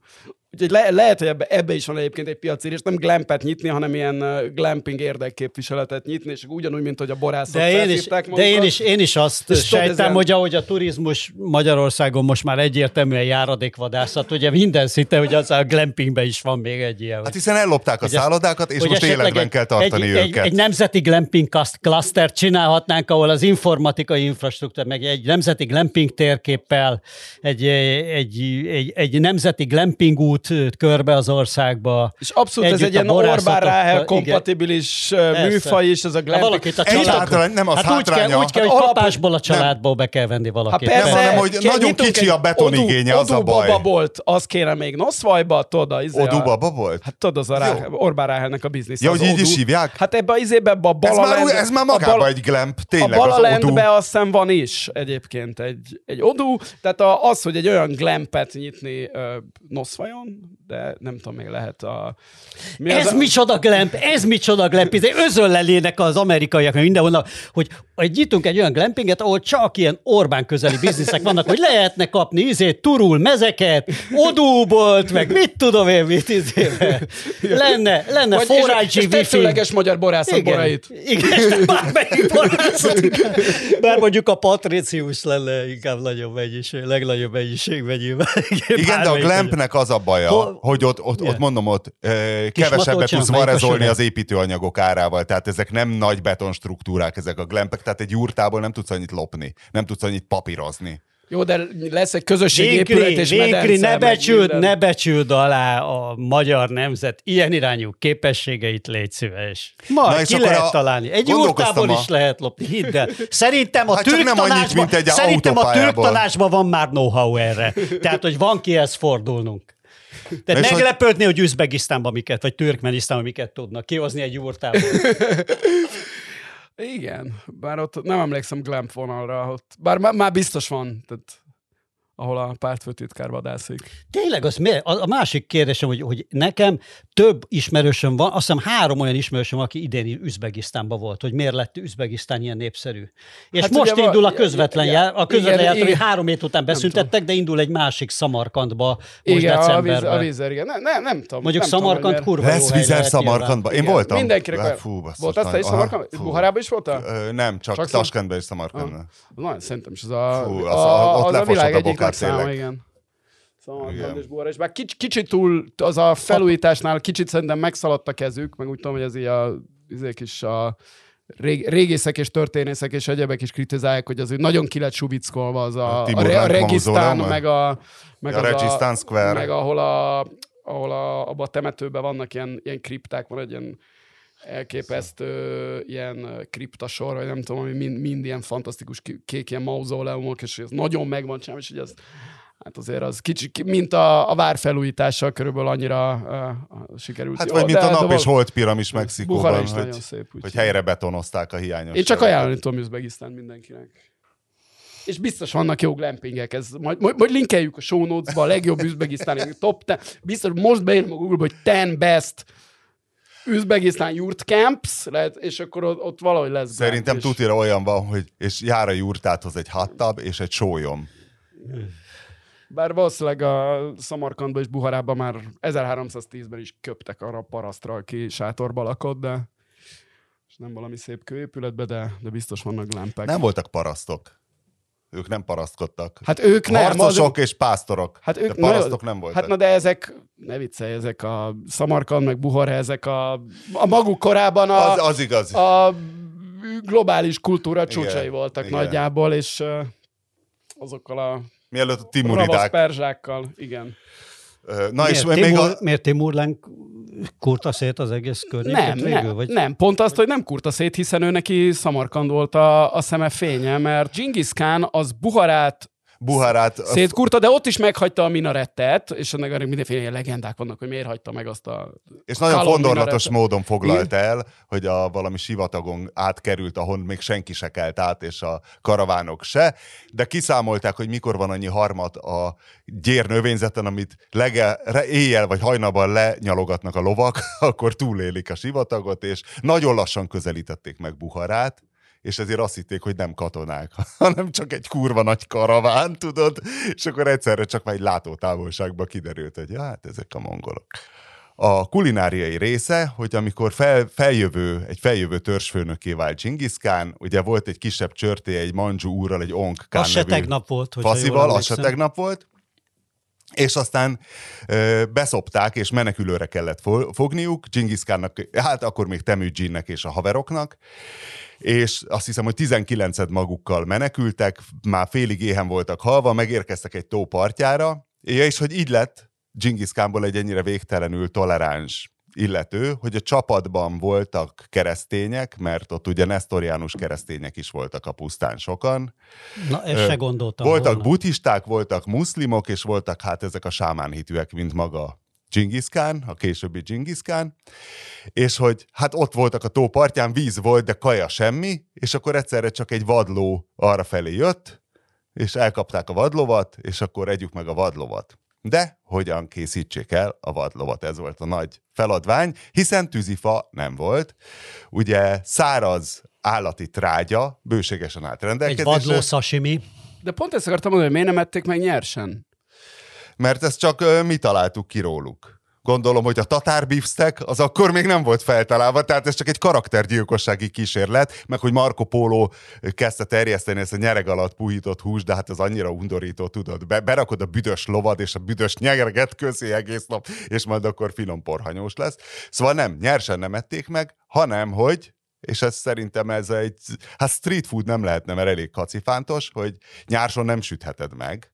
Úgyhogy le, lehet, hogy ebbe, ebbe is van egyébként egy piaci és nem glampet nyitni, hanem ilyen glamping érdekképviseletet nyitni, és ugyanúgy, mint hogy a borászok De én, is, felhívták de én, magukat. is, én is azt És sejtem, ilyen- hogy ahogy a turizmus Magyarországon most már egyértelműen járadékvadászat, ugye minden szinte, hogy az a glampingben is van még egy ilyen. Hát hiszen ellopták a ezt- szállodákat, és most életben egy- kell tartani egy, őket. Egy, egy nemzeti glamping klasztert csinálhatnánk, ahol az informatikai infrastruktúra, meg egy nemzeti glamping térképpel, egy, egy, egy, egy nemzeti glamping út körbe az országba. És abszolút ez egy ilyen a Orbán Ráhel kompatibilis műfaj is, ez a Ha glamping. valakit a család... nem az hát úgy kell, hátránya. úgy kell, Hát hogy kapásból a családból be kell venni valakit. Hát persze, Nem, hanem, hogy nagyon kicsi a betonigénye, az a Odu baj. babolt, az kéne még Noszvajba, tudod, a, izé a- Odubaba volt? Hát tudod, az a Rá, Orbán Ráhelnek a biznisz. Ja, hogy így is Odu. hívják? Hát ebbe az izébe, a Ez már, Balaland... ez már a magában egy glamp, a tényleg az Balalandbe Odu. azt hiszem van is egyébként egy, egy odú, tehát a, az, hogy egy olyan glampet nyitni uh, Noszvajon, de nem tudom, még lehet a... Mi Ez az a- micsoda glamp, ez micsoda glamp, ez özönlelének az amerikaiak, meg mindenhonnan, hogy, hogy nyitunk egy olyan glampinget, ahol csak ilyen Orbán közeli bizniszek vannak, hogy lehetne kapni izét, turul mezeket, odúbolt, meg mit tudom én, mit izébe. Lenne, lenne Vagy, és, forrágyi és wifi. tetszőleges magyar borászat borait. Igen, és bármelyik borászat. Bár mondjuk a patricius lenne inkább nagyobb mennyiség, legnagyobb mennyiségben nyilván. Igen, de a glampnek az a baja, Hol- hogy ott, ott, ott mondom, ott ö, kevesebbet tudsz varezolni az építőanyagok árával, tehát ezek nem nagy betonstruktúrák, ezek a glampek, tehát egy jurtából nem tudsz annyit lopni, nem tudsz annyit papírozni. Jó, de lesz egy közösségépület Végri, és végri medence, ne becsüld, ne becsüld alá a magyar nemzet ilyen irányú képességeit, légy szíves. Na Majd és ki lehet a- találni. Egy jurtából a- is lehet lopni, hidd el. Szerintem a Hát türk nem annyit, tanácsban, mint egy szerintem a türk tanácsban van már know-how erre. Tehát, hogy van kihez fordulnunk. Tehát És hogy- meglepődni, hogy Üzbegisztánban miket, vagy Türkmenisztánban miket tudnak kihozni egy jurtából. Igen, bár ott nem emlékszem glamp vonalra, ott, bár má- már biztos van, tehát ahol a pártfőtitkár vadászik. Tényleg, az miért? A a másik kérdésem, hogy, hogy nekem több ismerősöm van, azt hiszem három olyan ismerősöm, aki idén Üzbegisztánban volt, hogy miért lett Üzbegisztán ilyen népszerű. És Hát most indul a közvetlen igen, jár, a közvetlen igen, jár, hogy három hét után beszüntettek, de indul egy másik Szamarkandba most Igen, a, víz, decemberben. a vízer, igen. Ne, ne, nem tudom. Mondjuk nem tudom, Szamarkand miért. kurva Lesz nyilván. Szamarkandba. Én Igen, voltam. Mindenkinek. Fú, Voltál te is Szamarkand? Buharában is voltál? Nem, csak, Csak Taskentben és Szamarkandban. Na, szerintem is az a, Fú, az a, a- a világ egyik nagy száma, tényleg. igen. Szamarkand Igen. és Buhara, és bár kicsit, kicsit túl, az a felújításnál kicsit szerintem megszaladt a kezük, meg úgy tudom, hogy ez így a, izék is a rég, régészek és történészek és egyebek is kritizálják, hogy az úgy nagyon ki lett suvickolva az a, A a, a Regisztán, meg a, meg A az Regisztán Square. meg ahol a, ahol a, abban a temetőben vannak ilyen, ilyen kripták, van egy ilyen elképesztő ilyen ö, kriptasor, vagy nem tudom, ami mind, mind ilyen fantasztikus kék ilyen mauzóleumok, és ez nagyon megvan csinálva, és hogy ez Hát azért az kicsi, ki- mint a, a vár felújítással körülbelül annyira uh, sikerült. Hát Jó, vagy mint de- a de nap val- és hold piramis Mexikóban, is hogy, szép. hogy helyre betonozták a hiányos. Én csak ajánlani tudom Üzbegisztán mindenkinek. És biztos vannak jó glampingek, ez majd, majd, majd linkeljük a show notes-ba a legjobb üzbegisztáni top 10. Biztos, most beírom a Google-ba, hogy 10 best Üzbegisztán Yurt Camps, lehet, és akkor ott, ott valahogy lesz. Szerintem és... tutira olyan van, hogy és jár a jurtáthoz egy hattab és egy sólyom. Bár valószínűleg a Szamarkandban és Buharában már 1310-ben is köptek arra a parasztra, aki sátorba lakott, de és nem valami szép kőépületbe, de, de biztos vannak lámpák. Nem voltak parasztok. Ők nem parasztkodtak. Hát ők nem. Harcosok az... és pásztorok. Hát ők, de parasztok nem voltak. Hát na de ezek, ne viccelj, ezek a Szamarkand meg Buhar, ezek a, a maguk korában a, az, az igaz. a globális kultúra csúcsai Igen, voltak igen. nagyjából, és azokkal a Mielőtt a timuridák. perzsákkal, igen. Na miért, és Timur, még a... miért Timur Lenk kurta szét az egész környéket Nem, végül? nem, vagy? nem, pont azt, hogy nem kurta szét, hiszen ő neki Szamarkand volt a, a szeme fénye, mert Genghis Khan az Buharát Buharát... szétkurta, de ott is meghagyta a minarettet, és ennek mindenféle ilyen legendák vannak, hogy miért hagyta meg azt a... És nagyon fondorlatos módon foglalt el, hogy a valami sivatagon átkerült, ahol még senki se kelt át, és a karavánok se, de kiszámolták, hogy mikor van annyi harmat a gyér növényzeten, amit lege, éjjel vagy hajnalban lenyalogatnak a lovak, [laughs] akkor túlélik a sivatagot, és nagyon lassan közelítették meg Buharát, és ezért azt hitték, hogy nem katonák, [laughs] hanem csak egy kurva nagy karaván, tudod, és akkor egyszerre csak már egy látótávolságban kiderült, hogy hát ezek a mongolok. A kulináriai része, hogy amikor fel, feljövő, egy feljövő törzsfőnöké vált Genghis Khan, ugye volt egy kisebb csörté, egy Manzsu úrral, egy Onk Khan Az se tegnap volt, faszival, az se tegnap volt, és aztán ö, beszopták, és menekülőre kellett fo- fogniuk, Genghis Khannak, hát akkor még Temüdzsinnek és a haveroknak, és azt hiszem, hogy 19 magukkal menekültek, már félig éhen voltak halva, megérkeztek egy tó partjára, és hogy így lett Genghis Khanból egy ennyire végtelenül toleráns illető, hogy a csapatban voltak keresztények, mert ott ugye nesztoriánus keresztények is voltak a pusztán sokan, Na, ezt se gondoltam voltak volna. buddhisták, voltak muszlimok, és voltak hát ezek a sámánhitűek, mint maga Khan, a későbbi Khan, és hogy hát ott voltak a tó partján, víz volt, de kaja semmi, és akkor egyszerre csak egy vadló arra felé jött, és elkapták a vadlovat, és akkor együk meg a vadlovat. De hogyan készítsék el a vadlovat? Ez volt a nagy feladvány, hiszen tűzifa nem volt. Ugye száraz állati trágya bőségesen állt Egy rendelkezésre. vadló sashimi. De pont ezt akartam mondani, hogy miért nem ették meg nyersen? mert ezt csak mi találtuk ki róluk. Gondolom, hogy a tatár beefsteak az akkor még nem volt feltalálva, tehát ez csak egy karaktergyilkossági kísérlet, meg hogy Marco Polo kezdte terjeszteni ezt a nyereg alatt puhított húst, de hát ez annyira undorító, tudod. Be, berakod a büdös lovad és a büdös nyereget közé egész nap, és majd akkor finom porhanyós lesz. Szóval nem, nyersen nem ették meg, hanem hogy és ez szerintem ez egy, hát street food nem lehetne, mert elég kacifántos, hogy nyárson nem sütheted meg,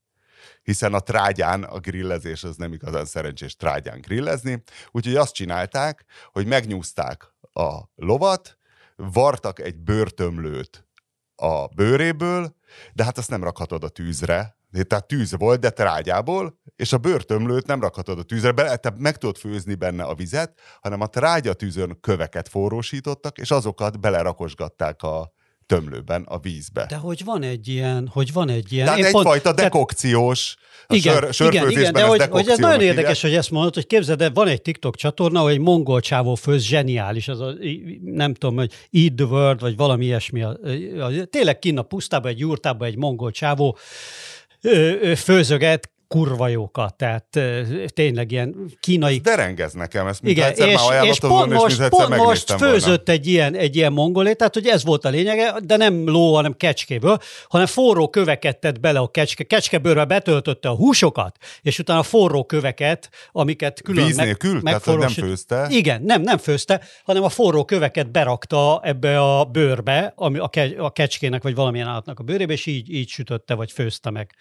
hiszen a trágyán a grillezés az nem igazán szerencsés trágyán grillezni, úgyhogy azt csinálták, hogy megnyúzták a lovat, vartak egy bőrtömlőt a bőréből, de hát azt nem rakhatod a tűzre, tehát tűz volt, de trágyából, és a bőrtömlőt nem rakhatod a tűzre, bele, te meg tudod főzni benne a vizet, hanem a trágyatűzön köveket forrósítottak, és azokat belerakosgatták a tömlőben, a vízbe. De hogy van egy ilyen, hogy van egy ilyen... Tehát egyfajta tehát- dekokciós, a igen, sör, igen, sörfőzésben igen, de hogy, hogy ez nagyon érdekes, hívják. hogy ezt mondod, hogy képzeld, de van egy TikTok csatorna, hogy egy mongol csávó főz, zseniális, az a, nem tudom, hogy Eat the World, vagy valami ilyesmi. A, a, tényleg kinn a pusztában, egy jurtában egy mongol csávó főzöget kurva jókat, tehát tényleg ilyen kínai Derengez nekem ezt, mint igen, egyszer és, már és pont volna, és most, egyszer pont most megnéztem volna. főzött egy ilyen, egy ilyen mongolét, tehát hogy ez volt a lényege, de nem ló, hanem kecskéből, hanem forró köveket tett bele a kecske, kecskebőrbe betöltötte a húsokat, és utána forró köveket, amiket külön Víz meg, nélkül? Tehát, hogy nem főzte? Igen, nem, nem főzte, hanem a forró köveket berakta ebbe a bőrbe, ami a, ke, a kecskének vagy valamilyen állatnak a bőrébe, és így, így sütötte, vagy főzte meg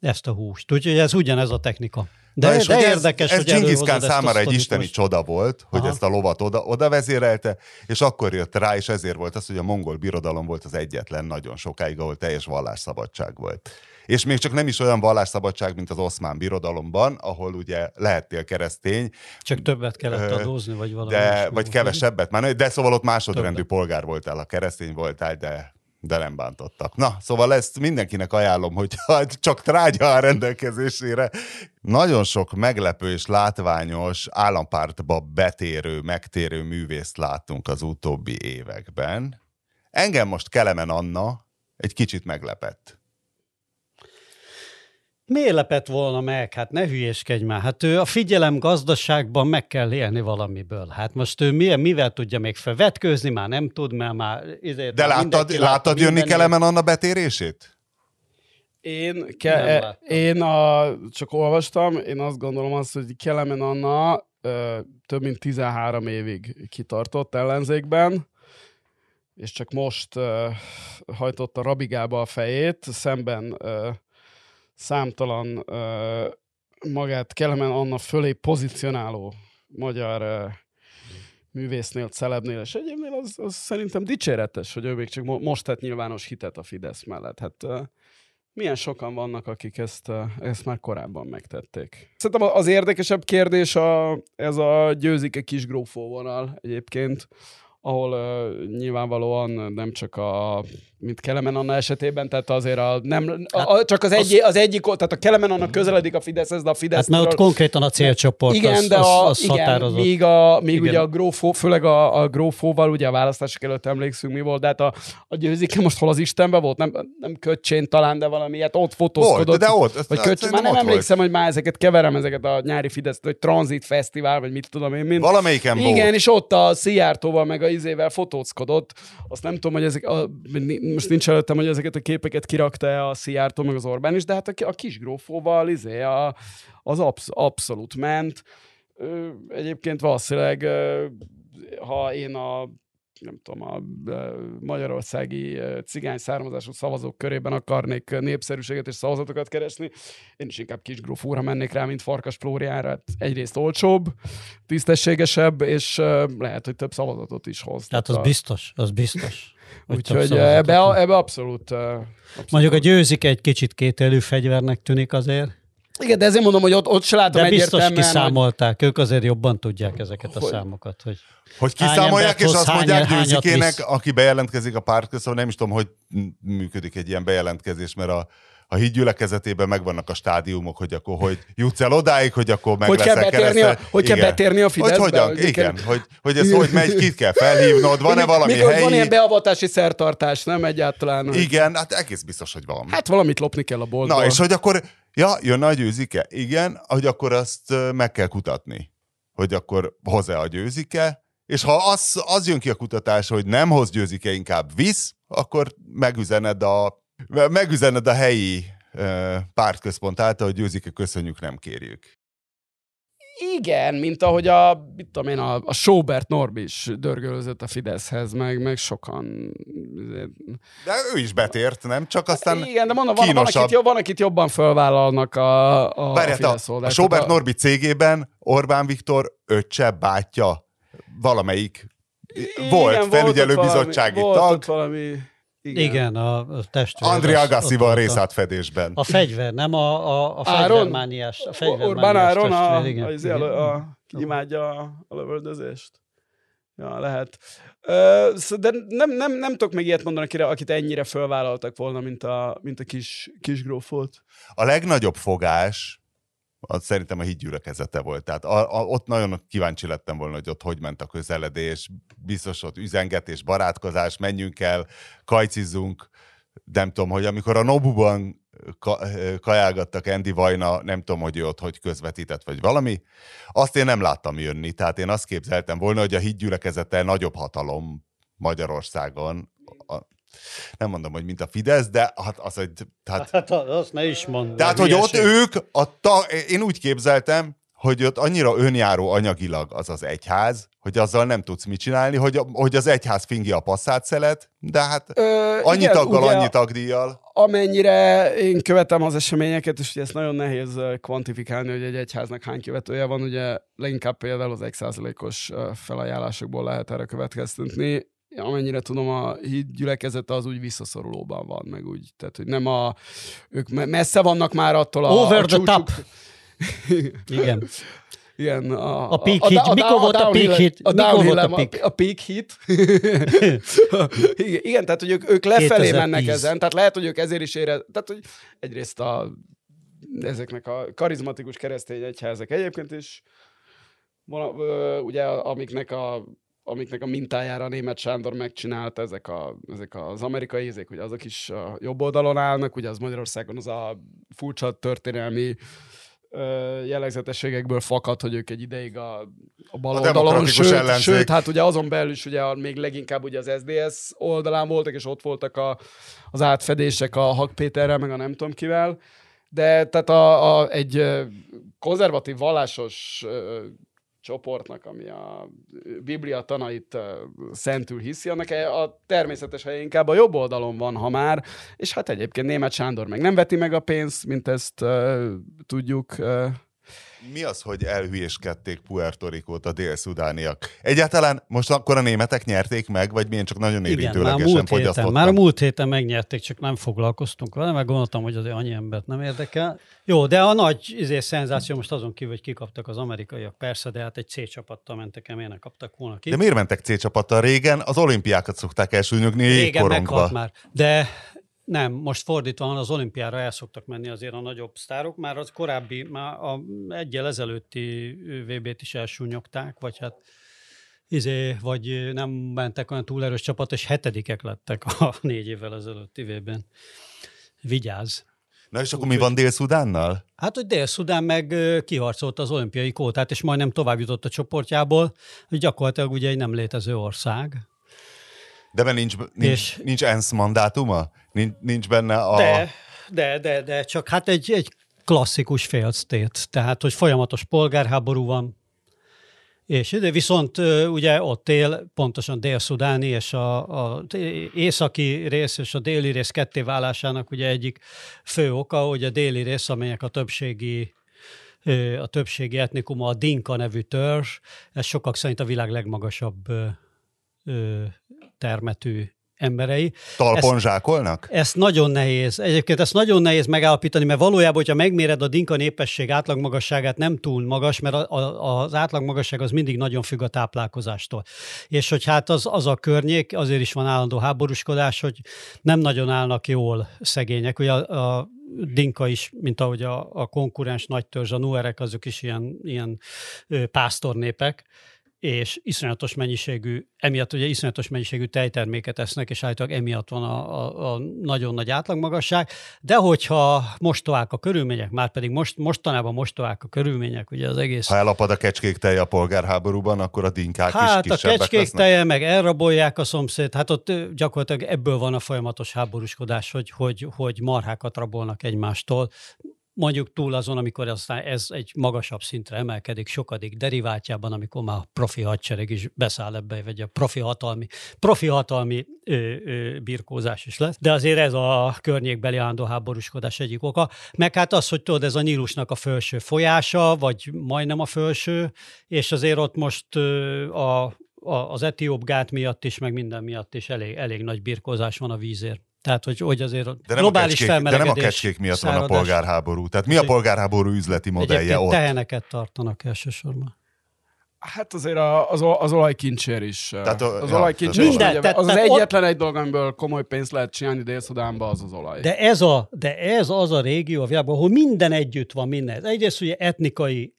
ezt a húst. Úgyhogy ez ugyanez a technika. De, Na és de hogy érdekes, ez, ez hogy a számára egy isteni most. csoda volt, hogy Aha. ezt a lovat oda, oda vezérelte, és akkor jött rá, és ezért volt az, hogy a mongol birodalom volt az egyetlen nagyon sokáig, ahol teljes vallásszabadság volt. És még csak nem is olyan vallásszabadság, mint az oszmán birodalomban, ahol ugye lehettél keresztény, Csak többet kellett adózni, vagy valami. de, vagy kevesebbet, már, de szóval ott másodrendű Többet. polgár voltál, ha keresztény voltál, de de nem bántottak. Na, szóval ezt mindenkinek ajánlom, hogy [laughs] csak trágya a rendelkezésére. Nagyon sok meglepő és látványos állampártba betérő, megtérő művészt láttunk az utóbbi években. Engem most Kelemen Anna egy kicsit meglepett. Miért lepett volna meg? Hát ne hülyéskedj már. Hát ő a figyelem gazdaságban meg kell élni valamiből. Hát most ő milyen, mivel tudja még fel? Vetkőzni már nem tud, mert már... Izért, De láttad, láttad jönni Kelemen Anna betérését? Én, ke- én a, csak olvastam, én azt gondolom azt, hogy Kelemen Anna ö, több mint 13 évig kitartott ellenzékben, és csak most ö, hajtotta Rabigába a fejét, szemben ö, számtalan magát Kelemen Anna fölé pozícionáló magyar művésznél, celebnél, és egyébként az, az szerintem dicséretes, hogy ő még csak most tett nyilvános hitet a Fidesz mellett. Hát milyen sokan vannak, akik ezt, ezt már korábban megtették. Szerintem az érdekesebb kérdés a, ez a győzike kisgrófó vonal egyébként, ahol uh, nyilvánvalóan nem csak a, mint Kelemen Anna esetében, tehát azért a, nem, hát a, csak az, egy, az egyik, tehát a Kelemen Anna közeledik a Fideszhez, de a Fidesz... Hát mert ott konkrétan a célcsoport igen, az, de a, az, az igen, határozott. Míg, a, míg igen. ugye a grófó, főleg a, a grófóval, ugye a választások előtt emlékszünk mi volt, de hát a, a győzike most hol az Istenben volt, nem, nem köcsén talán, de valami hát ott fotózkodott. Volt, de ott. Vagy köcsén, már nem emlékszem, volt. hogy már ezeket keverem, ezeket a nyári Fidesz, vagy Transit Fesztivál, vagy mit tudom én. Mind. Valamelyiken Igen, volt. és ott a Szijjártóval meg a izével fotózkodott. Azt nem tudom, hogy ezek, a, most nincs előttem, hogy ezeket a képeket kirakta a Szijjártó meg az Orbán is, de hát a, a kis grófóval izé, a, az absz, abszolút ment. Egyébként valószínűleg, ha én a nem tudom, a magyarországi cigány származású szavazók körében akarnék népszerűséget és szavazatokat keresni, én is inkább kisgrófúra mennék rá, mint Farkas Flóriára. Hát egyrészt olcsóbb, tisztességesebb, és lehet, hogy több szavazatot is hoz. Tehát az a... biztos, az biztos. [laughs] Úgyhogy ebbe, ebbe abszolút, abszolút. Mondjuk a győzik egy kicsit kételű fegyvernek tűnik azért. Igen, de ezért mondom, hogy ott, ott se látom De biztos kiszámolták, hogy... ők azért jobban tudják ezeket a hogy... számokat. Hogy, hogy kiszámolják, és azt hány, mondják győzikének, aki bejelentkezik a párt közben, nem is tudom, hogy működik egy ilyen bejelentkezés, mert a, a hídgyülekezetében megvannak a stádiumok, hogy akkor hogy jutsz el odáig, hogy akkor meg hogy kell betérni a, Hogy igen. kell betérni a Fideszbe? Hogy hogyan, igen, kell... hogy, hogy ez hogy megy, kit kell felhívnod, van-e valami Mikor helyi... Van ilyen beavatási szertartás, nem egyáltalán? Igen, hát egész biztos, hogy valami. Hát valamit lopni kell a boltból. Na, és hogy akkor, ja, jön a győzike? Igen, hogy akkor azt meg kell kutatni. Hogy akkor hoz-e a győzike, és ha az, az jön ki a kutatás, hogy nem hoz győzike, inkább visz, akkor megüzened a, megüzened a helyi pártközpont által, hogy győzike, köszönjük, nem kérjük. Igen, mint ahogy a, mit tudom én, a, a Sobert Norbi is dörgölözött a Fideszhez, meg, meg sokan. De ő is betért, nem? Csak aztán Igen, de mondom, van, van, akit, van, akit jobban felvállalnak a, a, Várját, a Fidesz A, a Sobert a... Norbi cégében Orbán Viktor öccse, bátya, valamelyik Igen, volt felügyelőbizottsági valami, tag. Volt valami igen, Igen a, a testvér. André Agassival részátfedésben. A fegyver, nem a, a, a fegyvermániás. A fegyvermániás Orbán Áron a, igen. a, izé a, a, imádja a, a lövöldözést. Ja, lehet. De nem, nem, nem tudok még ilyet mondani, akire, akit ennyire felvállaltak volna, mint a, mint a kis, kis grófolt. A legnagyobb fogás az szerintem a hídgyülekezete volt. Tehát a, a, ott nagyon kíváncsi lettem volna, hogy ott hogy ment a közeledés, biztos ott üzengetés, barátkozás, menjünk el, kajcizzunk, nem tudom, hogy amikor a Nobuban ka, kajálgattak Andy Vajna, nem tudom, hogy ő ott hogy közvetített, vagy valami, azt én nem láttam jönni. Tehát én azt képzeltem volna, hogy a hídgyülekezete nagyobb hatalom Magyarországon, a, nem mondom, hogy mint a Fidesz, de hát az, hogy... Tehát, hát azt ne is mondd. Tehát, hogy ott ők, a ta, én úgy képzeltem, hogy ott annyira önjáró anyagilag az az egyház, hogy azzal nem tudsz mit csinálni, hogy, hogy az egyház fingi a szelet, de hát Ö, annyi igen, taggal, ugye, annyi tagdíjjal. Amennyire én követem az eseményeket, és ugye ezt nagyon nehéz kvantifikálni, hogy egy egyháznak hány követője van, ugye leginkább például az 1%-os felajánlásokból lehet erre következtetni amennyire tudom, a híd gyülekezete az úgy visszaszorulóban van, meg úgy, tehát hogy nem a, ők messze vannak már attól a... Over a the csúcsuk. top! [laughs] Igen. Igen, a, A peak hit. Mikor volt a peak hit? A Mikor volt a peak? a peak hit. [laughs] igen, igen, tehát hogy ők, ők lefelé 2010. mennek ezen, tehát lehet, hogy ők ezért is ére, tehát hogy egyrészt a, ezeknek a karizmatikus keresztény egyházak egyébként is, vala, ugye amiknek a amiknek a mintájára a német Sándor megcsinálta, ezek, a, ezek az amerikai ízék, hogy azok is a jobb oldalon állnak, ugye az Magyarországon az a furcsa történelmi jellegzetességekből fakad, hogy ők egy ideig a, a bal A oldalon, sőt, ellenzék. sőt, hát ugye azon belül is ugye még leginkább ugye az SDS oldalán voltak, és ott voltak a, az átfedések a Hak Péterrel, meg a nem tudom kivel, de tehát a, a, egy konzervatív vallásos csoportnak, ami a Biblia tanait szentül hiszi, annak e- a természetes helye inkább a jobb oldalon van, ha már, és hát egyébként német Sándor meg nem veti meg a pénzt, mint ezt uh, tudjuk. Uh, Mi az, hogy elhülyéskedték Puerto Ricót a dél-szudániak? Egyáltalán most akkor a németek nyerték meg, vagy milyen csak nagyon Igen, már érintőlegesen múlt, héten, már a múlt héten megnyerték, csak nem foglalkoztunk vele, meg gondoltam, hogy azért annyi embert nem érdekel. Jó, de a nagy izé, szenzáció most azon kívül, hogy kikaptak az amerikaiak, persze, de hát egy C csapattal mentek el, miért ne kaptak volna ki. De miért mentek C csapattal régen? Az olimpiákat szokták elsúnyogni Régen jégkorongba. meghalt már. De nem, most fordítva van, az olimpiára el szoktak menni azért a nagyobb sztárok, már az korábbi, már a egyel ezelőtti VB-t is elsúnyogták, vagy hát izé, vagy nem mentek olyan túl erős csapat, és hetedikek lettek a négy évvel ezelőtti VB-n. Vigyázz! Na és akkor mi van Dél-Szudánnal? Hát, hogy Dél-Szudán meg kiharcolta az olimpiai kótát, és majdnem tovább jutott a csoportjából, hogy gyakorlatilag ugye egy nem létező ország. De mert nincs, nincs, És- nincs ENSZ mandátuma? Nincs, nincs benne a... De, de, de, de, csak hát egy, egy klasszikus failed state, tehát, hogy folyamatos polgárháború van, és ide viszont ugye ott él pontosan dél-szudáni és a, a északi rész és a déli rész ketté válásának ugye egyik fő oka, hogy a déli rész, amelyek a többségi a többségi etnikuma a Dinka nevű törzs, ez sokak szerint a világ legmagasabb termetű emberei. Talpon zsákolnak? Ezt nagyon nehéz. Egyébként ezt nagyon nehéz megállapítani, mert valójában, hogyha megméred a dinka népesség átlagmagasságát, nem túl magas, mert a, a, az átlagmagasság az mindig nagyon függ a táplálkozástól. És hogy hát az, az a környék, azért is van állandó háborúskodás, hogy nem nagyon állnak jól szegények. Ugye a, a dinka is, mint ahogy a, a konkurens nagy törzs, a nuerek, azok is ilyen, ilyen pásztornépek, és iszonyatos mennyiségű, emiatt ugye iszonyatos mennyiségű tejterméket esznek, és állítólag emiatt van a, a, a nagyon nagy átlagmagasság, de hogyha mostoák a körülmények, már pedig most, mostanában mostoák a körülmények, ugye az egész Ha elapad a kecskék teje a polgárháborúban, akkor a dinkák Hát is a kisebbek kecskék lesznek. teje, meg elrabolják a szomszéd, hát ott gyakorlatilag ebből van a folyamatos háborúskodás, hogy, hogy, hogy marhákat rabolnak egymástól. Mondjuk túl azon, amikor aztán ez egy magasabb szintre emelkedik, sokadik deriváltjában, amikor már a profi hadsereg is beszáll ebbe, vagy a profi hatalmi, profi hatalmi ö, ö, birkózás is lesz. De azért ez a környékbeli háborúskodás egyik oka. Meg hát az, hogy tudod, ez a Nílusnak a felső folyása, vagy majdnem a felső, és azért ott most ö, a, a, az etióp gát miatt is, meg minden miatt is elég, elég nagy birkózás van a vízért. Tehát, hogy, hogy azért a De nem, a globális kecskék, de nem a felmelegedés, kecskék miatt van a száradás- polgárháború. Tehát mi a polgárháború üzleti modellje Egyébként ott? teheneket tartanak elsősorban. hát azért a, az, az olajkincsér is. Tehát a- az ja, olajkincsér is. Minden, ugye, tehát- az az tehát ott- egyetlen egy dolog, amiből komoly pénzt lehet csinálni Dél-Szudánba, az az olaj. De ez, a, de ez az a régió a ahol minden együtt van minden. Egyrészt ugye etnikai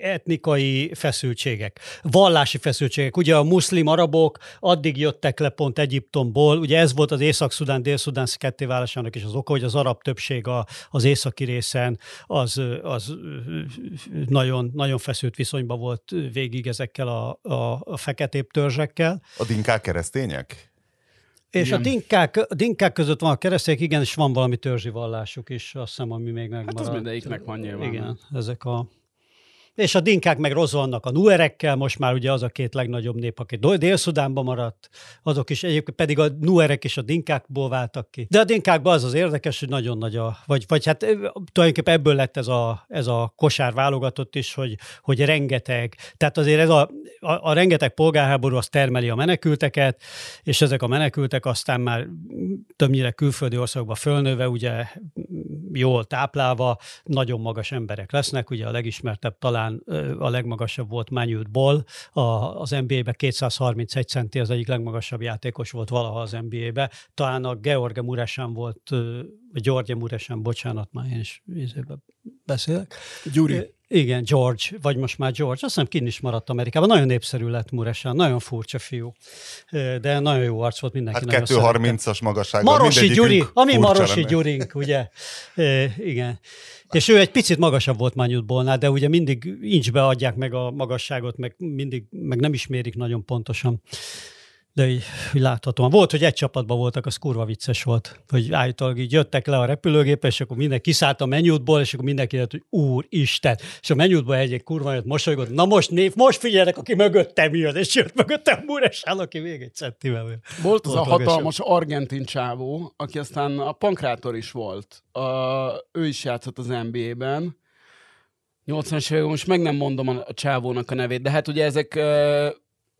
etnikai feszültségek, vallási feszültségek. Ugye a muszlim arabok addig jöttek le pont Egyiptomból, ugye ez volt az Észak-Szudán, Dél-Szudán kettéválásának is az oka, hogy az arab többség a, az északi részen az, az nagyon, nagyon feszült viszonyban volt végig ezekkel a, a, a feketébb törzsekkel. A dinkák keresztények? És Igen. a dinkák, a dinkák között van a keresztények, igen, és van valami törzsi vallásuk is, azt hiszem, ami még megmaradt. Hát az mindegyiknek van nyilván. Igen, ezek a... És a dinkák meg rossz vannak a nuerekkel, most már ugye az a két legnagyobb nép, aki Dél-Szudánban maradt, azok is egyébként pedig a nuerek és a dinkákból váltak ki. De a dinkákban az az érdekes, hogy nagyon nagy a, vagy, vagy hát tulajdonképpen ebből lett ez a, ez a kosár válogatott is, hogy, hogy rengeteg, tehát azért ez a, a, a rengeteg polgárháború az termeli a menekülteket, és ezek a menekültek aztán már többnyire külföldi országokba fölnőve ugye jól táplálva, nagyon magas emberek lesznek. Ugye a legismertebb talán a legmagasabb volt Manyut Ball, az NBA-be 231 centi az egyik legmagasabb játékos volt valaha az NBA-be. Talán a George Muresan volt, vagy George Muresan, bocsánat, már én is beszélek. Gyuri. Igen, George, vagy most már George. Azt hiszem, kinn is maradt Amerikában. Nagyon népszerű lett Muresan, nagyon furcsa fiú. De nagyon jó arc volt mindenki. Hát 230-as magasság. Marosi Gyuri, ami Marosi lenne. Gyurink, ugye. E, igen. És ő egy picit magasabb volt Mányutbolnál, de ugye mindig incsbe adják meg a magasságot, meg mindig, meg nem ismérik nagyon pontosan de így, így láthatóan. Volt, hogy egy csapatban voltak, az kurva vicces volt, hogy állítólag így jöttek le a repülőgépre, és akkor mindenki kiszállt a menütból, és akkor mindenki jött, hogy Úristen. És a menütból egy, egy kurva jött mosolygott, na most név, most figyeljenek, aki mögöttem jön, és jött mögöttem Muresán, aki még egy centivel. Volt, volt az a hatalmas argentin csávó, aki aztán a pankrátor is volt. A, ő is játszott az NBA-ben. 80-as években, most meg nem mondom a, a csávónak a nevét, de hát ugye ezek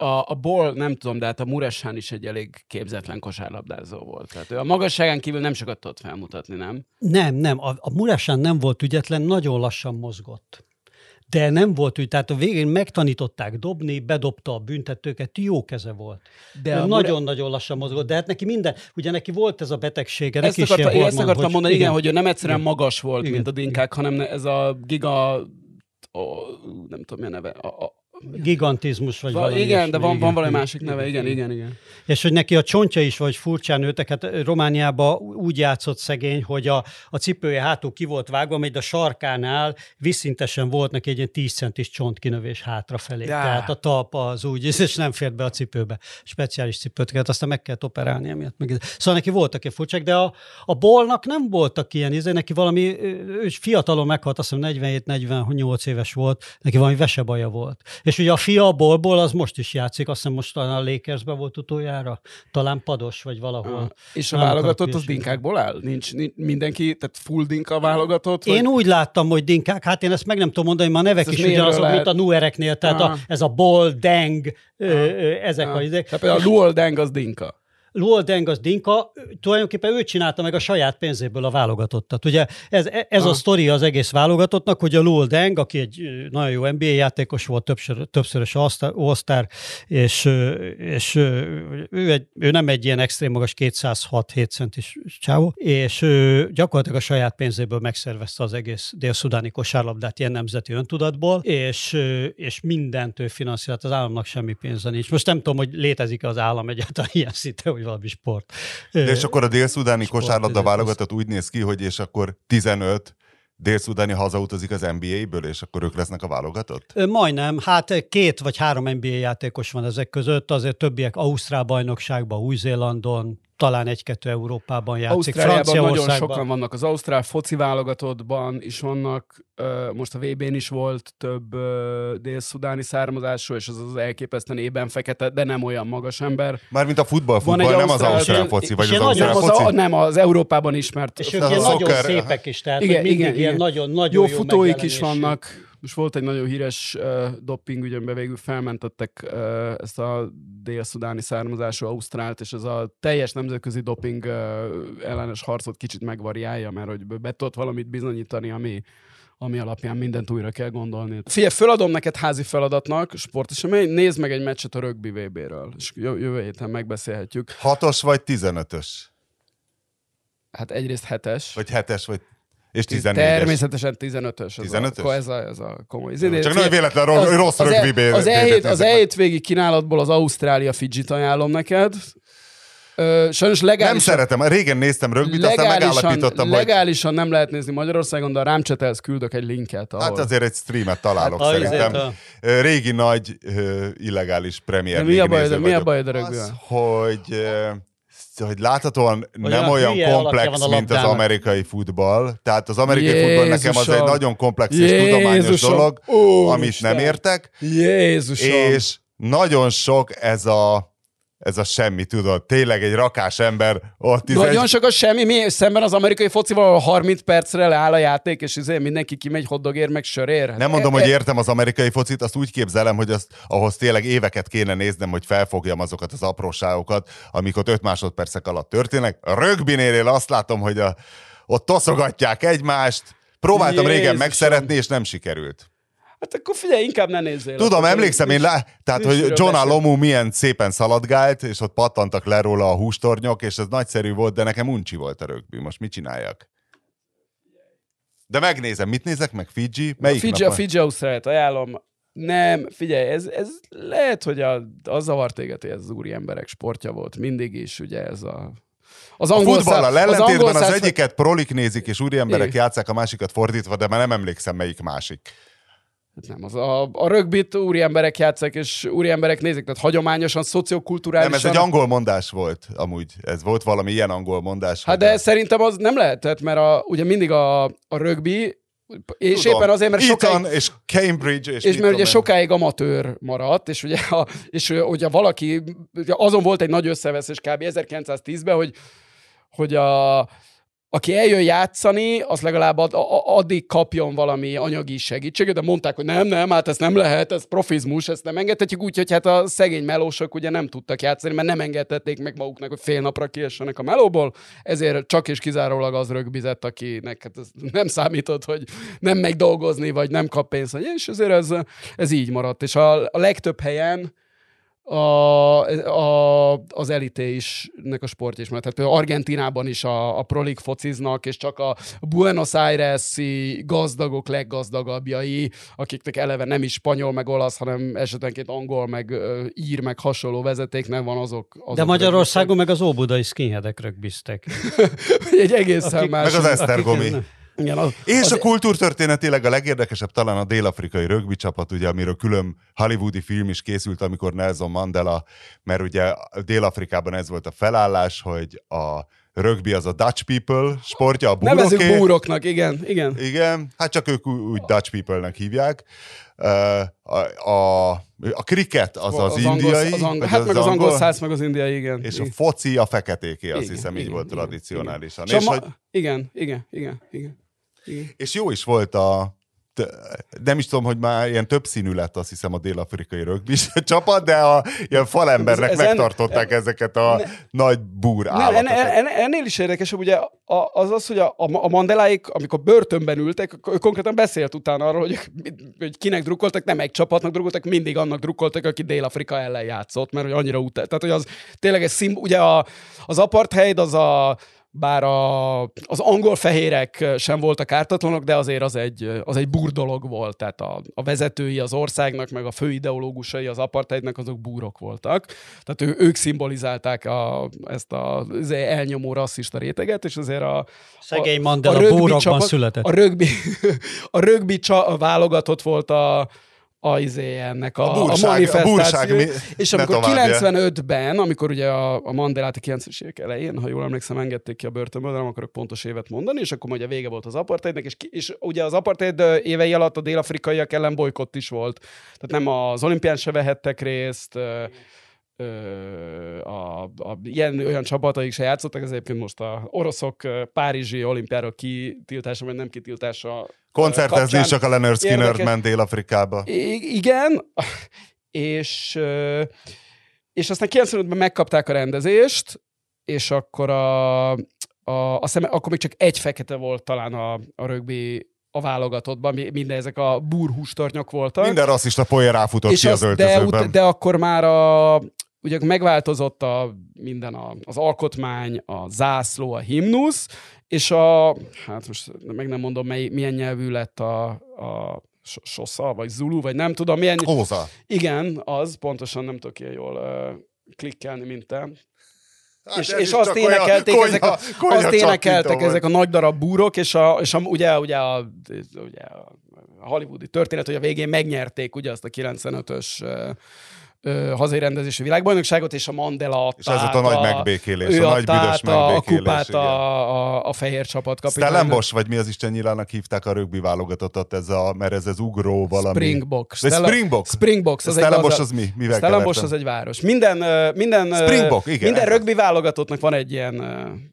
a, a Ball, nem tudom, de hát a Muresán is egy elég képzetlen kosárlabdázó volt. Tehát ő a magasságán kívül nem sokat tudott felmutatni, nem? Nem, nem. A, a Muresán nem volt ügyetlen, nagyon lassan mozgott. De nem volt úgy, tehát a végén megtanították dobni, bedobta a büntetőket, jó keze volt. De nagyon-nagyon Mure... lassan mozgott, de hát neki minden, ugye neki volt ez a betegsége. Ezt, neki akarta, hormon, ezt akartam hogy, mondani, igen, hogy ő nem egyszerűen igen, magas volt, igen, mint a dinkák, igen. hanem ez a giga, ó, nem tudom, mi a neve, a, a, gigantizmus, vagy valami. Igen, de van, van valami másik neve, igen, igen, igen. És hogy neki a csontja is vagy furcsán nőttek, hát Romániában úgy játszott szegény, hogy a, a cipője hátul ki volt vágva, majd a sarkánál visszintesen volt neki egy ilyen 10 centis csontkinövés hátrafelé. Ja. Tehát a talpa az úgy, és nem fért be a cipőbe. Speciális cipőt kellett, aztán meg kellett operálni emiatt. Meg. Szóval neki voltak egy furcsák, de a, a bolnak nem voltak ilyen, izé, neki valami, ő fiatalon meghalt, azt hiszem 47-48 éves volt, neki valami vesebaja volt. És ugye a fia a bolból az most is játszik, azt hiszem most talán a Lakersben volt utoljára, talán pados, vagy valahol. Ah, és a válogatott az dinkákból áll? Nincs, nincs mindenki, tehát full dinka válogatott? Vagy? Én úgy láttam, hogy dinkák, hát én ezt meg nem tudom mondani, ma a nevek ez is ugyanazok, lehet? mint a nuereknél, tehát a, ez a bol, deng, ah. ezek ah. a izék. Tehát például a luol deng az dinka. Luol Deng az Dinka, tulajdonképpen ő csinálta meg a saját pénzéből a válogatottat. Ugye ez, ez a sztori az egész válogatottnak, hogy a Luol Deng, aki egy nagyon jó NBA játékos volt, többször, többszörös all és, és ő, egy, ő nem egy ilyen extrém magas 206-7 centis csávó, és gyakorlatilag a saját pénzéből megszervezte az egész dél-szudáni kosárlabdát ilyen nemzeti öntudatból, és, és mindent ő finanszírozott, az államnak semmi pénze nincs. Most nem tudom, hogy létezik az állam egyáltalán [laughs] ilyen szinten, hogy valami sport. De és akkor a dél-szudáni kosárlabda válogatott úgy néz ki, hogy és akkor 15 dél-szudáni hazautazik az NBA-ből, és akkor ők lesznek a válogatott? Majdnem. Hát két vagy három NBA játékos van ezek között, azért többiek Ausztrál bajnokságban, Új-Zélandon, talán egy-kettő Európában játszik. Ausztráliában nagyon sokan vannak. Az Ausztrál foci válogatottban is vannak, most a VB-n is volt több dél-szudáni származású, és az az elképesztően ében fekete, de nem olyan magas ember. Mármint a futball, futball nem ausztrál, az ausztrál foci, vagy az ausztrál foci? Az, nem, az Európában ismert. És ők nagyon szépek is, tehát igen, igen, igen. nagyon, nagyon jó, jó futóik is vannak most volt egy nagyon híres uh, dopping ügyönbe végül felmentettek uh, ezt a dél-szudáni származású Ausztrált, és ez a teljes nemzetközi doping uh, ellenes harcot kicsit megvariálja, mert hogy be tudott valamit bizonyítani, ami, ami alapján mindent újra kell gondolni. Figyelj, föladom neked házi feladatnak, sportesemény, nézd meg egy meccset a rögbi VB-ről, és jövő héten megbeszélhetjük. Hatos vagy tizenötös? Hát egyrészt hetes. Vagy hetes, vagy és 14 Természetesen 15-ös. 15 -ös? Ez a, ez a komoly. Csak nem véletlen rossz, az, rossz az, rögbi e, Az E7, az E7 végi kínálatból az Ausztrália Fidzsit ajánlom neked. Ö, sajnos legálisan... Nem szeretem, régen néztem rögbit, aztán megállapítottam, Legálisan hogy... nem lehet nézni Magyarországon, de a Rámcsetelsz küldök egy linket. Ahol... Hát azért egy streamet találok hát, szerintem. A... Régi nagy illegális premier de mi a baj, de mi a baj rögbivel? Az, hogy hogy láthatóan nem olyan komplex, mint az amerikai futball. Tehát az amerikai Jézusom. futball nekem az egy nagyon komplex és Jézusom. tudományos dolog, Ó, amit Isten. nem értek. Jézusom. És nagyon sok ez a ez a semmi, tudod, tényleg egy rakás ember ott is. Nagyon sok a semmi, mi szemben az amerikai focival 30 percre leáll a játék, és izé mindenki kimegy hoddogér meg sörér. Nem mondom, e- hogy értem az amerikai focit, azt úgy képzelem, hogy azt, ahhoz tényleg éveket kéne néznem, hogy felfogjam azokat az apróságokat, amik ott 5 másodpercek alatt történnek. A rögbinél azt látom, hogy a, ott toszogatják egymást. Próbáltam régen Jézusom. megszeretni, és nem sikerült. Hát akkor figyelj, inkább ne nézzél. Tudom, Akkor emlékszem én, lá... tehát, hogy John. Alomu milyen szépen szaladgált, és ott pattantak le róla a hústornyok, és ez nagyszerű volt, de nekem uncsi volt a rögbi. Most mit csináljak? De megnézem, mit nézek meg? Fiji? Melyik Fiji, a? Fiji Ausztráliát ajánlom. Nem, figyelj, ez, ez lehet, hogy a, az zavart téged, hogy ez az úri emberek sportja volt mindig is, ugye ez a... Az A angol futballal szá- ellentétben az, száz- egyiket prolik nézik, és úri emberek Igen. játszák, a másikat fordítva, de már nem emlékszem, melyik másik. Nem, az a, a rögbit úri emberek játszák, és úri emberek nézik, tehát hagyományosan, szociokulturálisan... Nem, ez egy angol mondás volt, amúgy. Ez volt valami ilyen angol mondás. Hát de a- szerintem az nem lehetett, mert a, ugye mindig a, a rögbi, és Tudom. éppen azért, mert sokáig... Eton és Cambridge, és, És mert ugye sokáig amatőr maradt, és ugye, a, és ugye valaki, ugye azon volt egy nagy összeveszés kb. 1910-ben, hogy, hogy a, aki eljön játszani, az legalább ad, addig kapjon valami anyagi segítséget, de mondták, hogy nem, nem, hát ez nem lehet, ez profizmus, ezt nem engedhetjük, úgyhogy hát a szegény melósok ugye nem tudtak játszani, mert nem engedtették meg maguknak, hogy fél napra kiessenek a melóból, ezért csak és kizárólag az rögbizett, akinek hát nem számított, hogy nem megy dolgozni, vagy nem kap pénzt, és ezért ez, ez így maradt. És a, a legtöbb helyen a, a, az elité is, nek a sport is, mert tehát például Argentinában is a, a prolik fociznak, és csak a Buenos Aires-i gazdagok leggazdagabbjai, akiknek eleve nem is spanyol, meg olasz, hanem esetenként angol, meg ír, meg hasonló vezeték nem van azok. azok De Magyarországon meg az óbudai skinheadek rögbiztek. [laughs] egy egészen Akik- más. Meg az Esztergomi. Akik- Igen, az, És az, a kultúrtörténetileg a legérdekesebb talán a dél-afrikai rögbi csapat, ugye, amiről külön hollywoodi film is készült, amikor Nelson Mandela, mert ugye Dél-Afrikában ez volt a felállás, hogy a rögbi az a Dutch people sportja, a Nevezzük búroké. búroknak, igen, igen. Igen, hát csak ők úgy Dutch people-nek hívják. A, a, a cricket az az, az indiai. Angol, az angol, hát meg az angol száz, meg az indiai, igen. És a igen. foci a feketéké, azt Igen, hiszem így igen, volt igen, tradicionálisan. igen. És, És a hogy, ma... Igen, igen, igen, igen. Igen. és jó is volt a nem is tudom, hogy már ilyen több színű lett, azt hiszem, a dél-afrikai rögbi csapat, de a ilyen falembernek Ez- ezen- megtartották ezeket a nagy búr állatokat. en, en, ennél is érdekesebb, ugye az az, hogy a, a, Mandeláik, amikor börtönben ültek, ő konkrétan beszélt utána arról, hogy, hogy kinek drukkoltak, nem egy csapatnak drukkoltak, mindig annak drukkoltak, aki Dél-Afrika ellen játszott, mert hogy annyira utál. Tehát, hogy az tényleg egy szim, ugye a, az apartheid az a bár a, az angol fehérek sem voltak ártatlanok, de azért az egy, az egy búr dolog volt. Tehát a, a vezetői az országnak, meg a fő ideológusai az apartheidnek, azok búrok voltak. Tehát ő, ők szimbolizálták a, ezt a, az elnyomó rasszista réteget, és azért a, Szegény a- Mandela a rögbi búrokban csapat- született. A rögbi, [laughs] a rögbi csa, a válogatott volt a, a izé ennek a, A búrság- a manifestáció. mi- és amikor továbbja. 95-ben, amikor ugye a, a Mandelát a 90-es évek elején, ha jól emlékszem, engedték ki a börtönből, de nem akarok pontos évet mondani, és akkor ugye vége volt az apartheidnek, és, és ugye az apartheid évei alatt a dél-afrikaiak ellen bolykott is volt. Tehát nem az olimpián se vehettek részt, a, a, ilyen olyan csapataik se játszottak, ez egyébként most a oroszok Párizsi olimpiára kitiltása, vagy nem kitiltása Koncertezni is csak a Leonard Skinner érdekes- ment Dél-Afrikába. I- igen, és, és aztán 95-ben megkapták a rendezést, és akkor a, a, a szeme, akkor még csak egy fekete volt talán a, a rögbi a válogatottban, mi- minden ezek a burhústornyok voltak. Minden rasszista poén ráfutott és ki az az, de, öltözőben. de akkor már a, ugye megváltozott a, minden a, az alkotmány, a zászló, a himnusz, és a, hát most meg nem mondom, mely, milyen nyelvű lett a, a so- Sosza, vagy Zulu, vagy nem tudom, milyen... Óza. Igen, az, pontosan nem tudok ilyen jól uh, klikkelni, mint te. Hát és, és azt énekelték, olyan ezek a, konyha- azt énekeltek ezek a nagy darab búrok, és, a, és a, ugye, ugye, a, ugye a hollywoodi történet, hogy a végén megnyerték ugye azt a 95-ös ö, hazai rendezési világbajnokságot, és a Mandela adta És ez ott a át nagy megbékélés, a nagy büdös át a, a megbékélés, kupát igen. a, a, a fehér csapat kapitánynak. Stellenbosch, vagy mi az Isten nyilának hívták a rögbi válogatottat, ez a, mert ez az ugró valami. Springbok. De Springbok? Springbok. Az Stellenbosch az mi? Mivel Stellenbosch az egy város. Minden, minden, Springbok, igen, minden rögbi válogatottnak van egy ilyen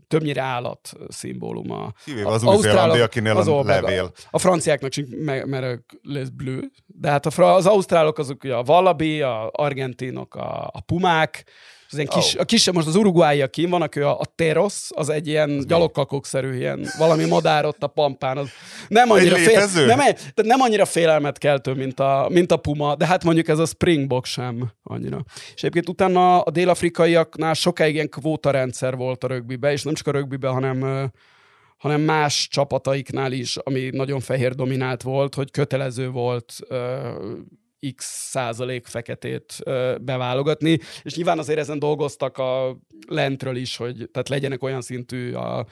többnyire állat szimbóluma. Kivéve az A- ausztrálok- akinél az a levél. A franciáknak sincs, me- mert ők les bleu. De hát a az ausztrálok azok ugye a wallaby, a argentinok, a, a pumák, az ilyen kis, a kisebb, most az uruguayi kim van, aki a, a Teros, az egy ilyen gyalogkakokszerű, ilyen valami madár ott a pampán. Az nem annyira, fél, nem, nem annyira félelmet keltő, mint a, mint a puma, de hát mondjuk ez a Springbok sem annyira. És egyébként utána a dél-afrikaiaknál sokáig ilyen kvóta rendszer volt a rögbibe, és nem csak a rögbibe, hanem hanem más csapataiknál is, ami nagyon fehér dominált volt, hogy kötelező volt x százalék feketét ö, beválogatni, és nyilván azért ezen dolgoztak a lentről is, hogy tehát legyenek olyan szintű a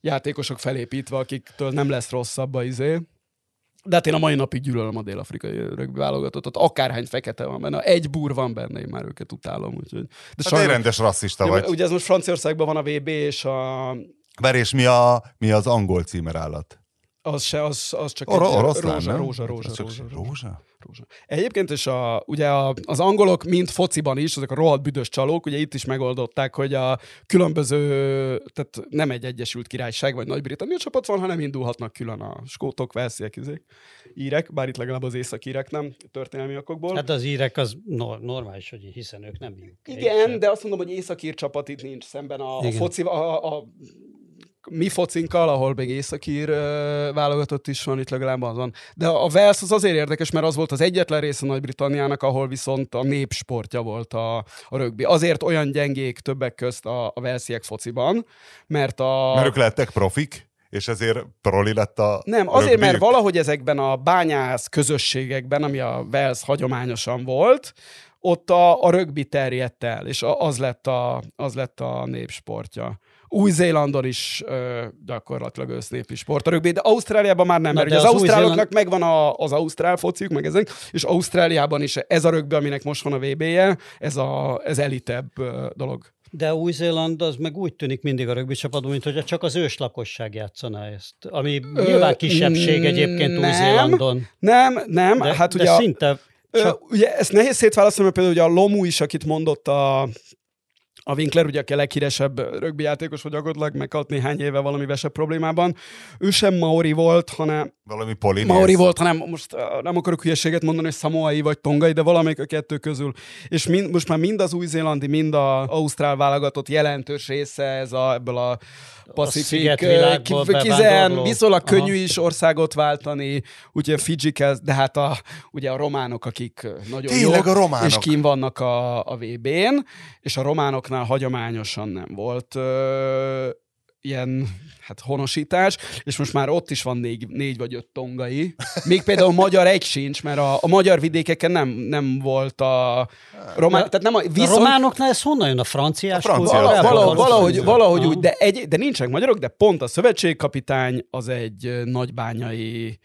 játékosok felépítve, akiktől nem lesz rosszabb a izé. De hát én a mai napig gyűlölöm a dél-afrikai rögbi válogatottat. Akárhány fekete van benne, egy búr van benne, én már őket utálom. Úgyhogy. De Hát egy rendes rasszista ugye, vagy. ugye ez most Franciaországban van a VB, és a, Várj, és mi, a, mi az angol címerállat? az, se, az, az csak Or- egy oroszlán, rózsa, nem? rózsa, rózsa, rózsa, rózsa, rózsa? Rózsa. Egyébként is a, ugye a, az angolok, mint fociban is, azok a rohadt büdös csalók, ugye itt is megoldották, hogy a különböző, tehát nem egy Egyesült Királyság vagy Nagy-Britannia csapat van, hanem indulhatnak külön a skótok, velsziek, izék, írek, bár itt legalább az északírek nem, történelmi okokból. Hát az írek az nor- normális, hogy hiszen ők nem UK. Igen, de azt mondom, hogy északír csapat itt nincs szemben a, a Igen. foci, a, a, mi focinkkal, ahol még északír válogatott is van, itt legalább az van. De a Wales az azért érdekes, mert az volt az egyetlen része Nagy-Britanniának, ahol viszont a népsportja volt a, a rögbi. Azért olyan gyengék többek közt a, a Walesiek fociban, mert a... Mert ők lettek profik, és ezért proli lett a Nem, azért, mert rögbiük? valahogy ezekben a bányász közösségekben, ami a Wales hagyományosan volt, ott a, a rögbi terjedt el, és az lett a, az lett a népsportja. Új-Zélandon is ö, gyakorlatilag össznépi sport a rögbi, de Ausztráliában már nem, Na, mert ugye az, az ausztráloknak megvan a, az ausztrál fociuk, meg ezek, és Ausztráliában is ez a rögbi, aminek most van a VB-je, ez, a, ez elitebb ö, dolog. De Új-Zéland az meg úgy tűnik mindig a rögbi csapatban, mint hogy csak az ős lakosság játszaná ezt. Ami nyilván kisebbség egyébként nem. Új-Zélandon. Nem, nem, De, hát de ugye... szinte Ö, csak ugye ezt nehéz szétválasztani, mert például ugye a Lomu is, akit mondott a, a Winkler, ugye aki a leghíresebb rögbi játékos, hogy gyakorlatilag meghalt néhány éve valami vese problémában. Ő sem Maori volt, hanem Valami polinész. Maori volt, hanem most nem akarok hülyeséget mondani, hogy szamoai vagy tongai, de valamelyik a kettő közül. És mind, most már mind az új-zélandi, mind az ausztrál válogatott jelentős része ez a, ebből a Ki- kizen viszonylag Aha. könnyű is országot váltani, ugye a Fidzsikhez, de hát a, ugye a románok, akik nagyon Tényleg jók, a románok. és kim vannak a, a VB-n, és a románoknál hagyományosan nem volt ö, ilyen hát honosítás, és most már ott is van négy, négy vagy öt tongai. Még például magyar egy sincs, mert a, a magyar vidékeken nem, nem volt a román, De- tehát nem a, a viszont, románoknál ez honnan jön? A franciás? A francia Vala, valahogy, valahogy, valahogy úgy, de, egy, de nincsenek magyarok, de pont a szövetségkapitány az egy nagybányai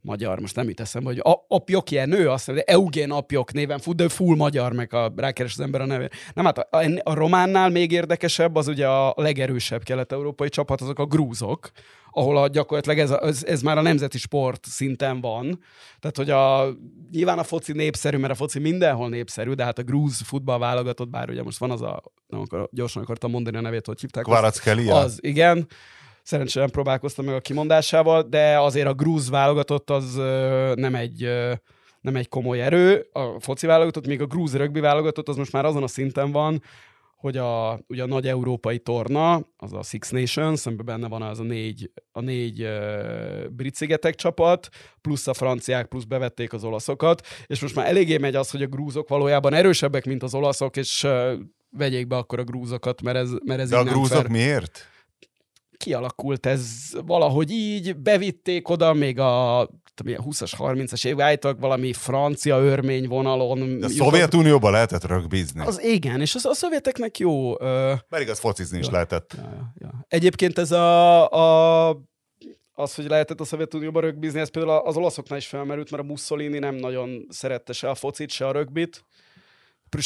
magyar, most nem jut eszembe, hogy a, apjok ilyen nő, azt mondja, Eugén apjok néven fut, de full magyar, meg a, rákeres az ember a nevét. Nem, hát a, a, a románnál még érdekesebb, az ugye a legerősebb kelet-európai csapat, azok a grúzok, ahol a, gyakorlatilag ez, a, ez, ez már a nemzeti sport szinten van. Tehát, hogy a, nyilván a foci népszerű, mert a foci mindenhol népszerű, de hát a grúz futball válogatott, bár ugye most van az a, nem akar, gyorsan akartam mondani a nevét, hogy hívták. azt. Kvaratskhelia? Az, igen. Szerencsére nem próbálkoztam meg a kimondásával, de azért a grúz válogatott az nem egy nem egy komoly erő, a foci válogatott, még a grúz rögbi válogatott az most már azon a szinten van, hogy a, ugye a nagy európai torna, az a Six Nations, amiben benne van az a négy, a négy uh, brit szigetek csapat, plusz a franciák, plusz bevették az olaszokat, és most már eléggé megy az, hogy a grúzok valójában erősebbek, mint az olaszok, és uh, vegyék be akkor a grúzokat, mert ez, mert ez De a grúzok fair. miért? Kialakult ez valahogy így, bevitték oda még a tudom, ilyen 20-as, 30-as évek állítólag valami francia örmény vonalon. A Szovjetunióban lehetett rögbizni. Az igen, és az, a szovjeteknek jó. Ö, Mert igaz, focizni is lehetett. ja, ja, ja. Egyébként ez a, a az, hogy lehetett a Szovjetunióban rögbizni, ez például az olaszoknál is felmerült, mert a Mussolini nem nagyon szerette se a focit, se a rögbit.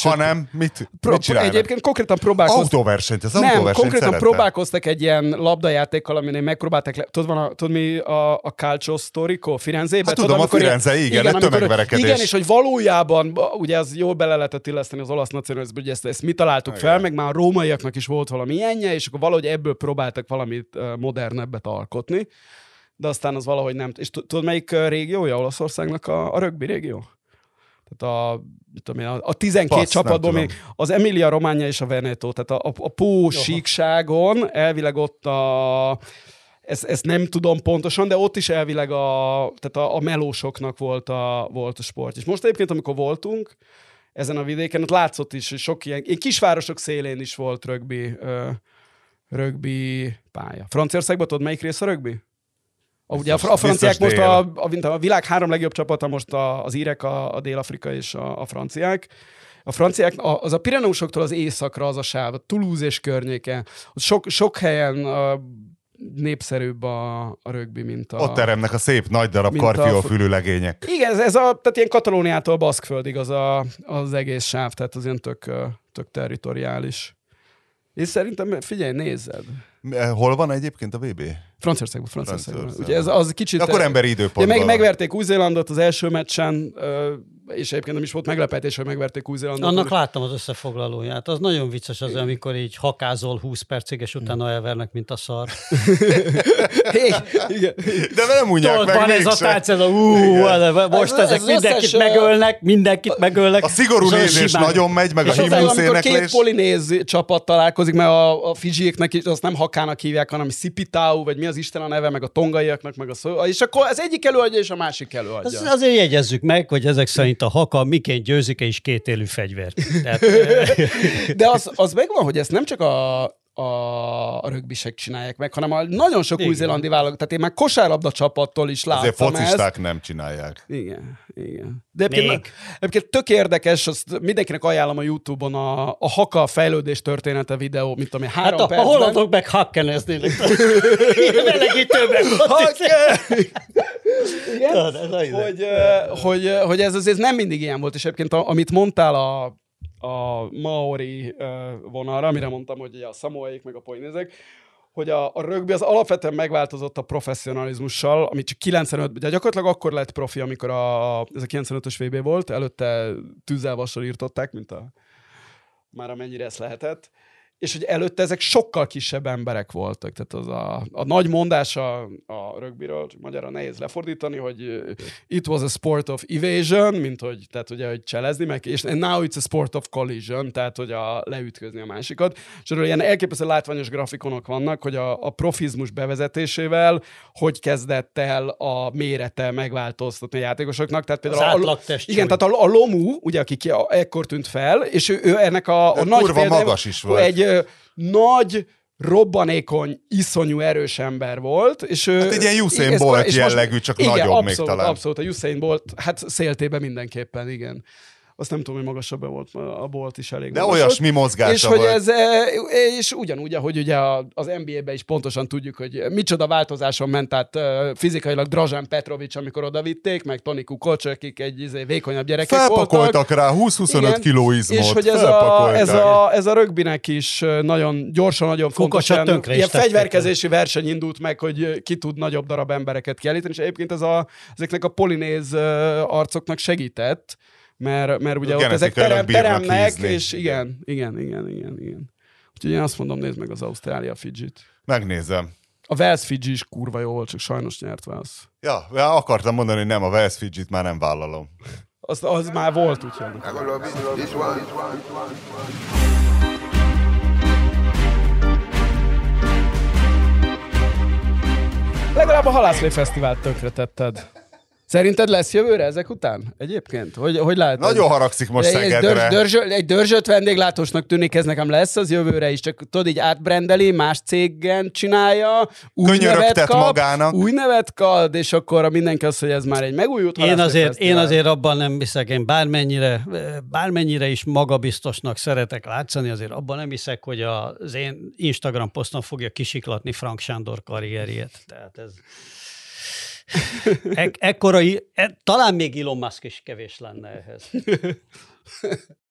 Ha nem, mit, Pro, mit csinálnak? egyébként konkrétan próbálkoztak. Autóversenyt, az Nem, konkrétan szerette. próbálkoztak egy ilyen labdajátékkal, aminél megpróbálták, le... tudod, van a, tudod mi a, a Calcio Storico Firenzében? Hát tudom, a amikor Firenze, igen, amikor- tömegverekedés. Igen, és hogy valójában, ugye az jól bele lehetett illeszteni az olasz nacionalizmusba, hogy ezt, ezt mi találtuk fel, Igen. meg már a rómaiaknak is volt valami ilyenje, és akkor valahogy ebből próbáltak valamit modernebbet alkotni, de aztán az valahogy nem. És tud- tudod, melyik régiója Olaszországnak a, a rögbi régió? Tehát a, tudom én, a, a 12 Passz, nem csapatból még az Emilia Romagna és a Veneto, tehát a, a, a Pó síkságon elvileg ott a ezt, ezt nem tudom pontosan, de ott is elvileg a, tehát a, a melósoknak volt a, volt a sport. És most egyébként, amikor voltunk ezen a vidéken, ott látszott is, hogy sok ilyen, ilyen kisvárosok szélén is volt rögbi, ö, rögbi pálya. Franciaországban tudod, melyik rész a rögbi? Ugye a, a franciák most a, a, a világ három legjobb csapata most a, az írek, a, a dél-afrika és a, a franciák. A franciák, a- az a Pireneusoktól az északra az a sáv, a Toulouse és környéke. Sok, sok helyen a, népszerűbb a, a rögbi, mint a... Ott teremnek a szép nagy darab karfiolfülű legények. Igen, ez, ez a, tehát ilyen Katalóniától Baszkföldig az a, az egész sáv, tehát az ilyen tök, tök territoriális. És szerintem, figyelj, nézzed. Eh, Hol van egyébként a VB? Franciaországban, Franciaországban. Franciaországban. Ugye ez az kicsit... Akkor emberi Ugye időpontban. meg, van. megverték Új-Zélandot az első meccsen, és egyébként nem is volt meglepetés, hogy megverték Új-Zélandot. Annak láttam az összefoglalóját. Az nagyon vicces az, amikor így hakázol 20 percig, és utána elvernek, mint a szar. [laughs] Igen. De nem unják Tudod, meg van ez a tánc, ez a ú, most Ez- ezek ez mindenkit összes, megölnek, mindenkit megölnek. A szigorú nézés nagyon megy, meg a És aztán, amikor két polinéz csapat találkozik, mert a, a Fidzsieknek is azt nem hakának hívják, hanem Sipitau, vagy mi az Isten a neve, meg a tongaiaknak, meg a szó. És akkor az egyik előadja, és a másik előadja. Az, azért jegyezzük meg, hogy ezek szerint a haka miként győzik és kétélű fegyver. Tehát, [laughs] De az, az megvan, hogy ezt nem csak a, a, a rögbisek csinálják meg, hanem a nagyon sok új-zélandi válogatott. Tehát én már kosárlabda csapattól is láttam Azért ezt. focisták nem csinálják. Igen, igen. De egyébként, egyébként tök érdekes, azt mindenkinek ajánlom a Youtube-on a, a Haka fejlődés története videó, mint ami három hát a, a percben. hollandok meg hakkeneznének. Melegítőben. Igen? A izé. hogy, hogy, hogy ez azért nem mindig ilyen volt, és egyébként a, amit mondtál a, a Maori vonalra, amire mondtam, hogy a szamoaik meg a poinézek, hogy a, a rögbi az alapvetően megváltozott a professzionalizmussal, ami csak 95 de gyakorlatilag akkor lett profi, amikor a, ez a 95-ös VB volt, előtte tűzzel vassal írtották, mint a már amennyire ez lehetett, és hogy előtte ezek sokkal kisebb emberek voltak. Tehát az a, a nagy mondás a, a rögbiről, magyarra nehéz lefordítani, hogy it was a sport of evasion, mint hogy, tehát ugye, hogy cselezni meg, és now it's a sport of collision, tehát hogy a leütközni a másikat. És erről ilyen elképesztő látványos grafikonok vannak, hogy a, a profizmus bevezetésével hogy kezdett el a mérete megváltoztatni a játékosoknak. Tehát Az például a, átlagtest igen, tehát a, a Lomu, ugye, aki ki, a, ekkor tűnt fel, és ő, ő ennek a, a De nagy kurva magas is volt. Egy nagy, robbanékony, iszonyú erős ember volt, és. Hát egy ilyen Usain Bolt most- jellegű, csak igen, nagyobb még abszolút, talán. Abszolút, a Usain Bolt, hát széltében mindenképpen, igen. Azt nem tudom, hogy magasabb volt, a Bolt is elég De olyasmi mozgása és hogy volt. ez, e, és ugyanúgy, ahogy ugye a- az NBA-ben is pontosan tudjuk, hogy micsoda változáson ment át ö, fizikailag Drazsán Petrovics, amikor oda vitték, meg Toni Kukoc, akik egy izé, vékonyabb gyerekek voltak. Felpakoltak rá 20-25 Igen, kiló izmot. És hogy ez a, ez, a, ez a rögbinek is ö, nagyon gyorsan, nagyon fontos. Kukocsot Ilyen, fegyverkezési verseny indult meg, hogy ki tud nagyobb darab embereket kiállítani, és egyébként ez a, ezeknek a polinéz arcoknak segített, mert, mert ugye ott ezek terem, teremnek, hízni. és igen, igen, igen, igen, igen. Úgyhogy én azt mondom, nézd meg az Ausztrália Fidzsit. Megnézem. A Wales Fidji is kurva jó volt, csak sajnos nyert Wales. Ja, ja, akartam mondani, hogy nem, a West Fidget már nem vállalom. Az, az már volt, úgyhogy. Legalább a Halászlé Fesztivált tönkretetted. Szerinted lesz jövőre ezek után? Egyébként? Hogy, hogy lehet? Nagyon haragszik most egy, egy, Szegedre. dörzs, dörzsöl, egy dörzsölt vendéglátósnak tűnik, ez nekem lesz az jövőre is, csak tudod, így átbrendeli, más cégen csinálja, új nevet kap, magának. új nevet kap, és akkor mindenki azt, hogy ez már egy megújult Én azért, én azért abban nem hiszek, én bármennyire, bármennyire is magabiztosnak szeretek látszani, azért abban nem hiszek, hogy az én Instagram poszton fogja kisiklatni Frank Sándor karrierjét. Tehát ez... E- ekkora, e- talán még Elon Musk is kevés lenne ehhez. [laughs]